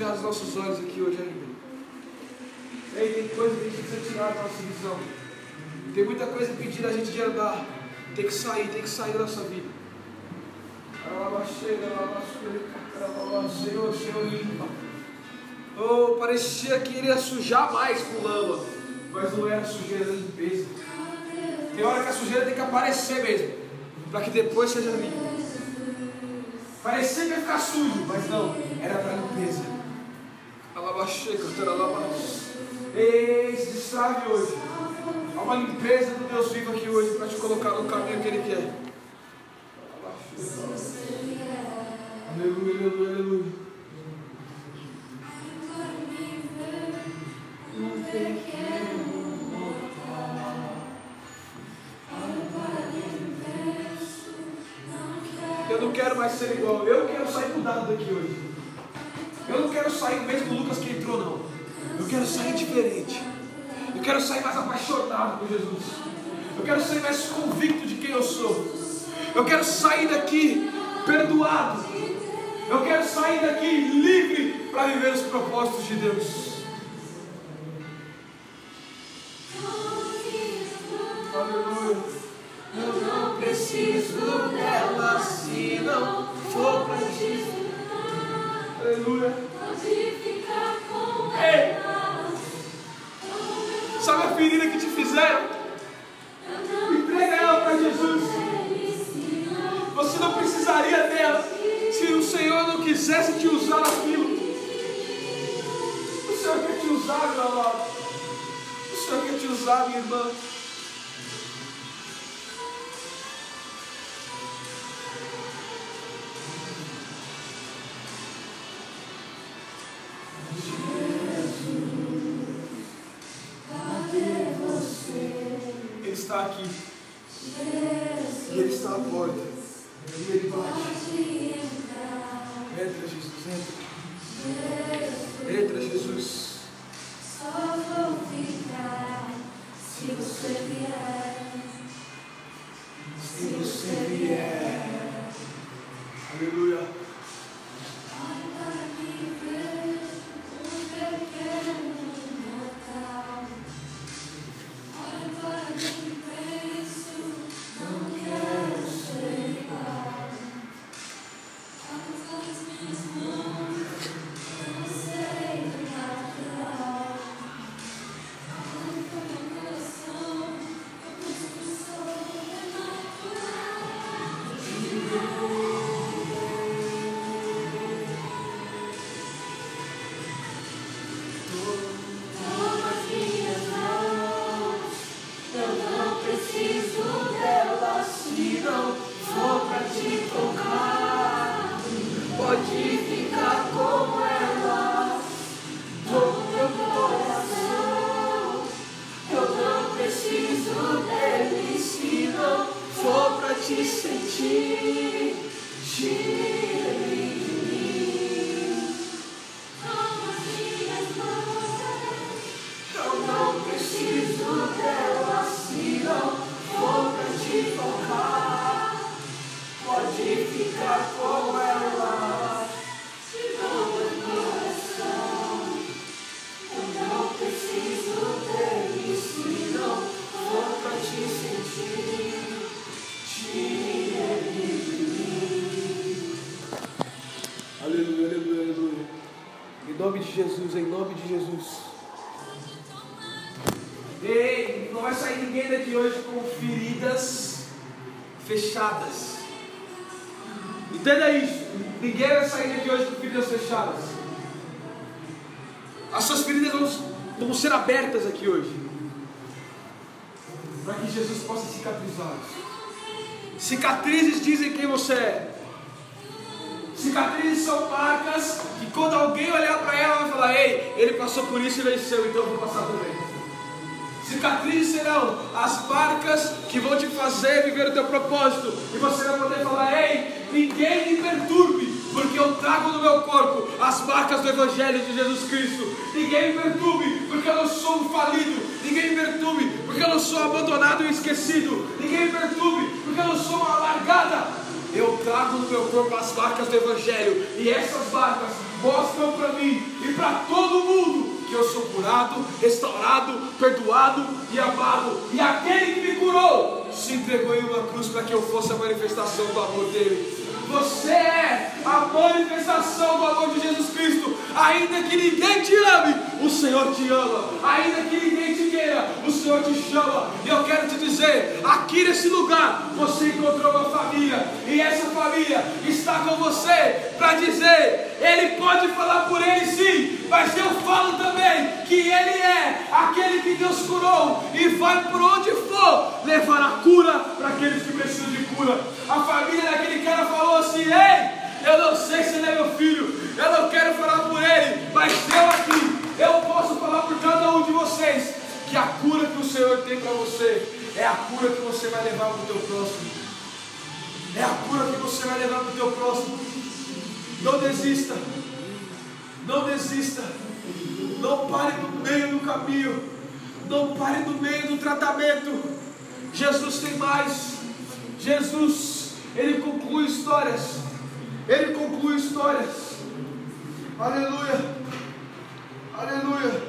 Tirar dos nossos olhos aqui hoje ainda. Ei, tem coisa que a gente precisa tirar da nossa visão. Tem muita coisa impedindo a gente de andar. Tem que sair, tem que sair da nossa vida. Senhor, Senhor, limpa. Oh, parecia que iria sujar mais com lama, mas não era sujeira, era limpeza. Tem hora que a sujeira tem que aparecer mesmo, para que depois seja limpa. Parecia que ia ficar sujo, mas não, era para limpeza. Alabaxei, Ei, se destrave hoje. Há uma limpeza do Deus vivo aqui hoje para te colocar no caminho que Ele quer. Aleluia, aleluia, aleluia. Eu não quero mais ser igual. Eu quero sair mudado daqui hoje. Eu não quero sair do mesmo Lucas que entrou, não. Eu quero sair diferente. Eu quero sair mais apaixonado por Jesus. Eu quero sair mais convicto de quem eu sou. Eu quero sair daqui perdoado. Eu quero sair daqui livre para viver os propósitos de Deus. De Jesus, em nome de Jesus. Ei, não vai sair ninguém daqui hoje com feridas fechadas. Entenda isso. Ninguém vai sair daqui hoje com feridas fechadas. As suas feridas vão, vão ser abertas aqui hoje. Para que Jesus possa cicatrizá-las. Cicatrizes dizem quem você é. Cicatrizes são marcas quando alguém olhar para ela vai falar: Ei, ele passou por isso e venceu, então eu vou passar também. Cicatrizes serão as marcas que vão te fazer viver o teu propósito. E você vai poder falar: Ei, ninguém me perturbe, porque eu trago no meu corpo as marcas do Evangelho de Jesus Cristo. Ninguém me perturbe, porque eu não sou um falido. Ninguém me perturbe, porque eu não sou abandonado e esquecido. Ninguém me perturbe, porque eu não sou uma largada. Eu trago no meu corpo as marcas do Evangelho, e essas marcas mostram para mim e para todo mundo que eu sou curado, restaurado, perdoado e amado. E aquele que me curou se entregou em uma cruz para que eu fosse a manifestação do amor dele. Você é a manifestação do amor de Jesus Cristo. Ainda que ninguém te ame, o Senhor te ama. Ainda que ninguém te queira, o Senhor te chama. E eu quero te dizer: aqui nesse lugar você encontrou uma família. E essa família está com você para dizer: Ele pode falar por ele sim, mas eu falo também que Ele é aquele que Deus curou e vai por onde for levar a cura para aqueles que precisam de cura. A família daquele cara falou assim: Ei, eu não sei se ele é meu filho, eu não quero falar por ele, mas eu aqui, eu posso falar por cada um de vocês que a cura que o Senhor tem para você é a cura que você vai levar para o teu próximo. É a cura que você vai levar para o teu próximo. Não desista. Não desista. Não pare no meio do caminho. Não pare no meio do tratamento. Jesus tem mais. Jesus, Ele conclui histórias. Ele conclui histórias. Aleluia. Aleluia.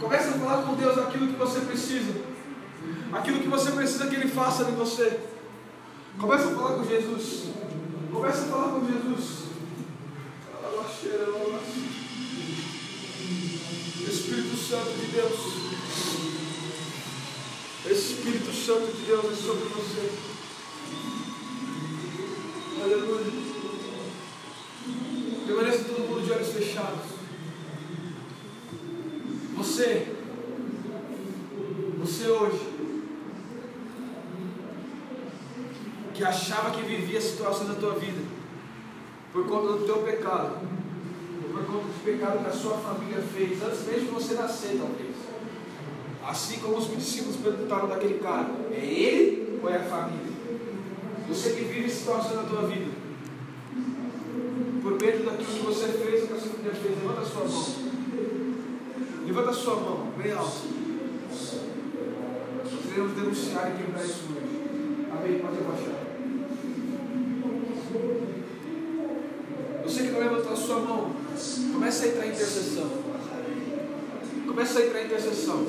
Comece a falar com Deus aquilo que você precisa. Aquilo que você precisa que Ele faça de você. Comece a falar com Jesus. Comece a falar com Jesus. Espírito Santo de Deus. Espírito Santo de Deus é sobre você. Aleluia. Permaneça todo mundo de olhos fechados. Você, você hoje, que achava que vivia a situação da tua vida, por conta do teu pecado, por conta do pecado que a sua família fez, antes mesmo de você nascer, talvez. Assim como os discípulos perguntaram daquele cara: é ele ou é a família? Você que vive esse situação na tua vida, por meio daquilo que você fez, o que você podia fez, levanta a sua mão. Levanta a sua mão, bem alto. Queremos denunciar e quebrar isso hoje. Amém? Pode abaixar. Você que não levantou a sua mão, começa a entrar em intercessão. Começa a entrar em intercessão.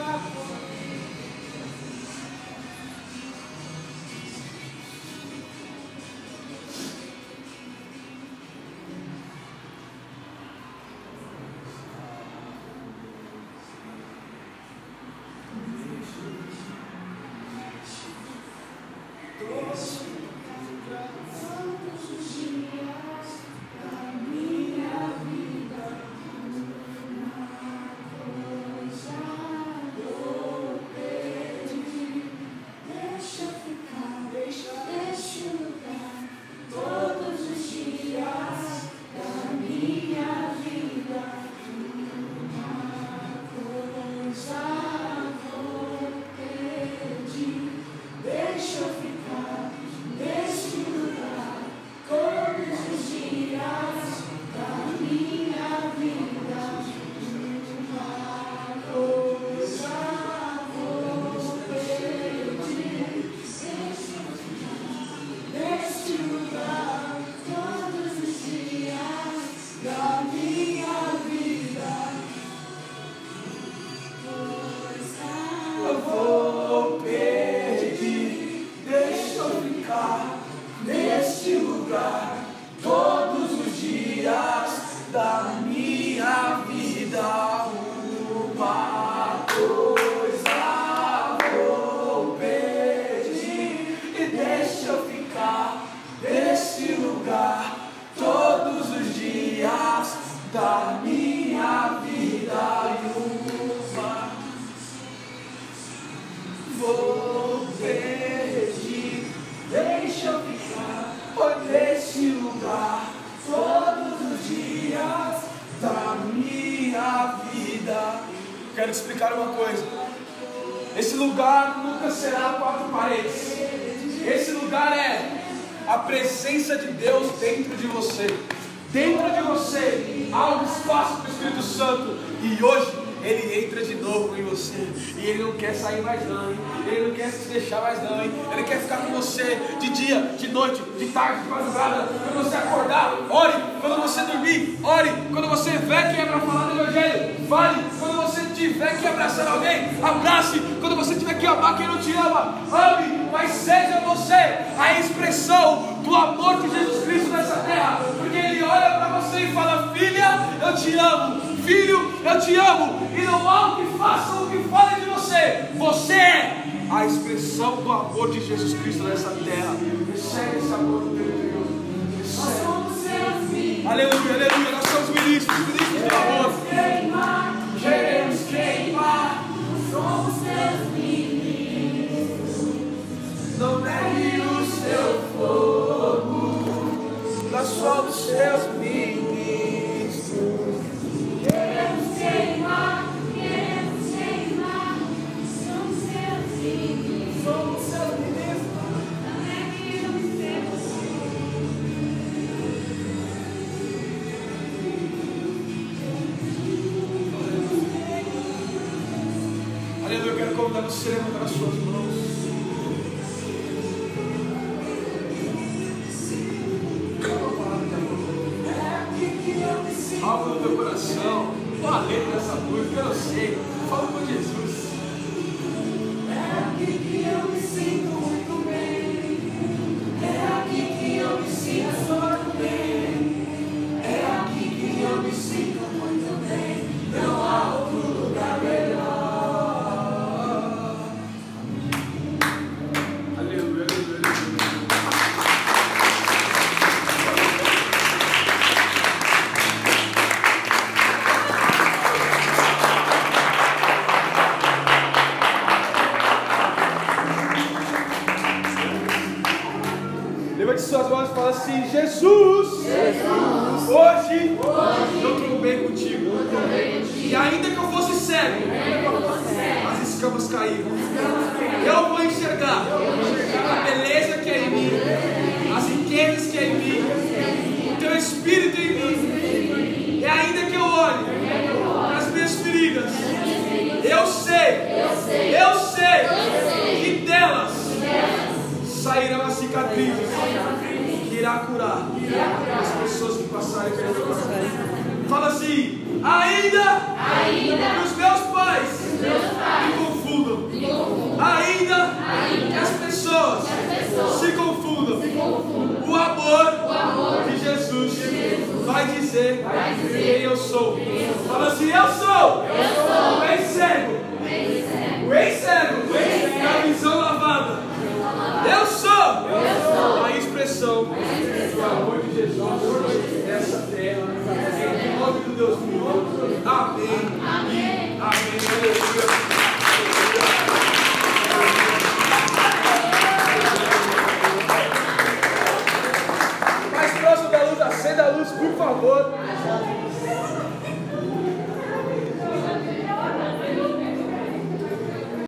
Deixa Aleluia, aleluia. Nós somos ministros, ministros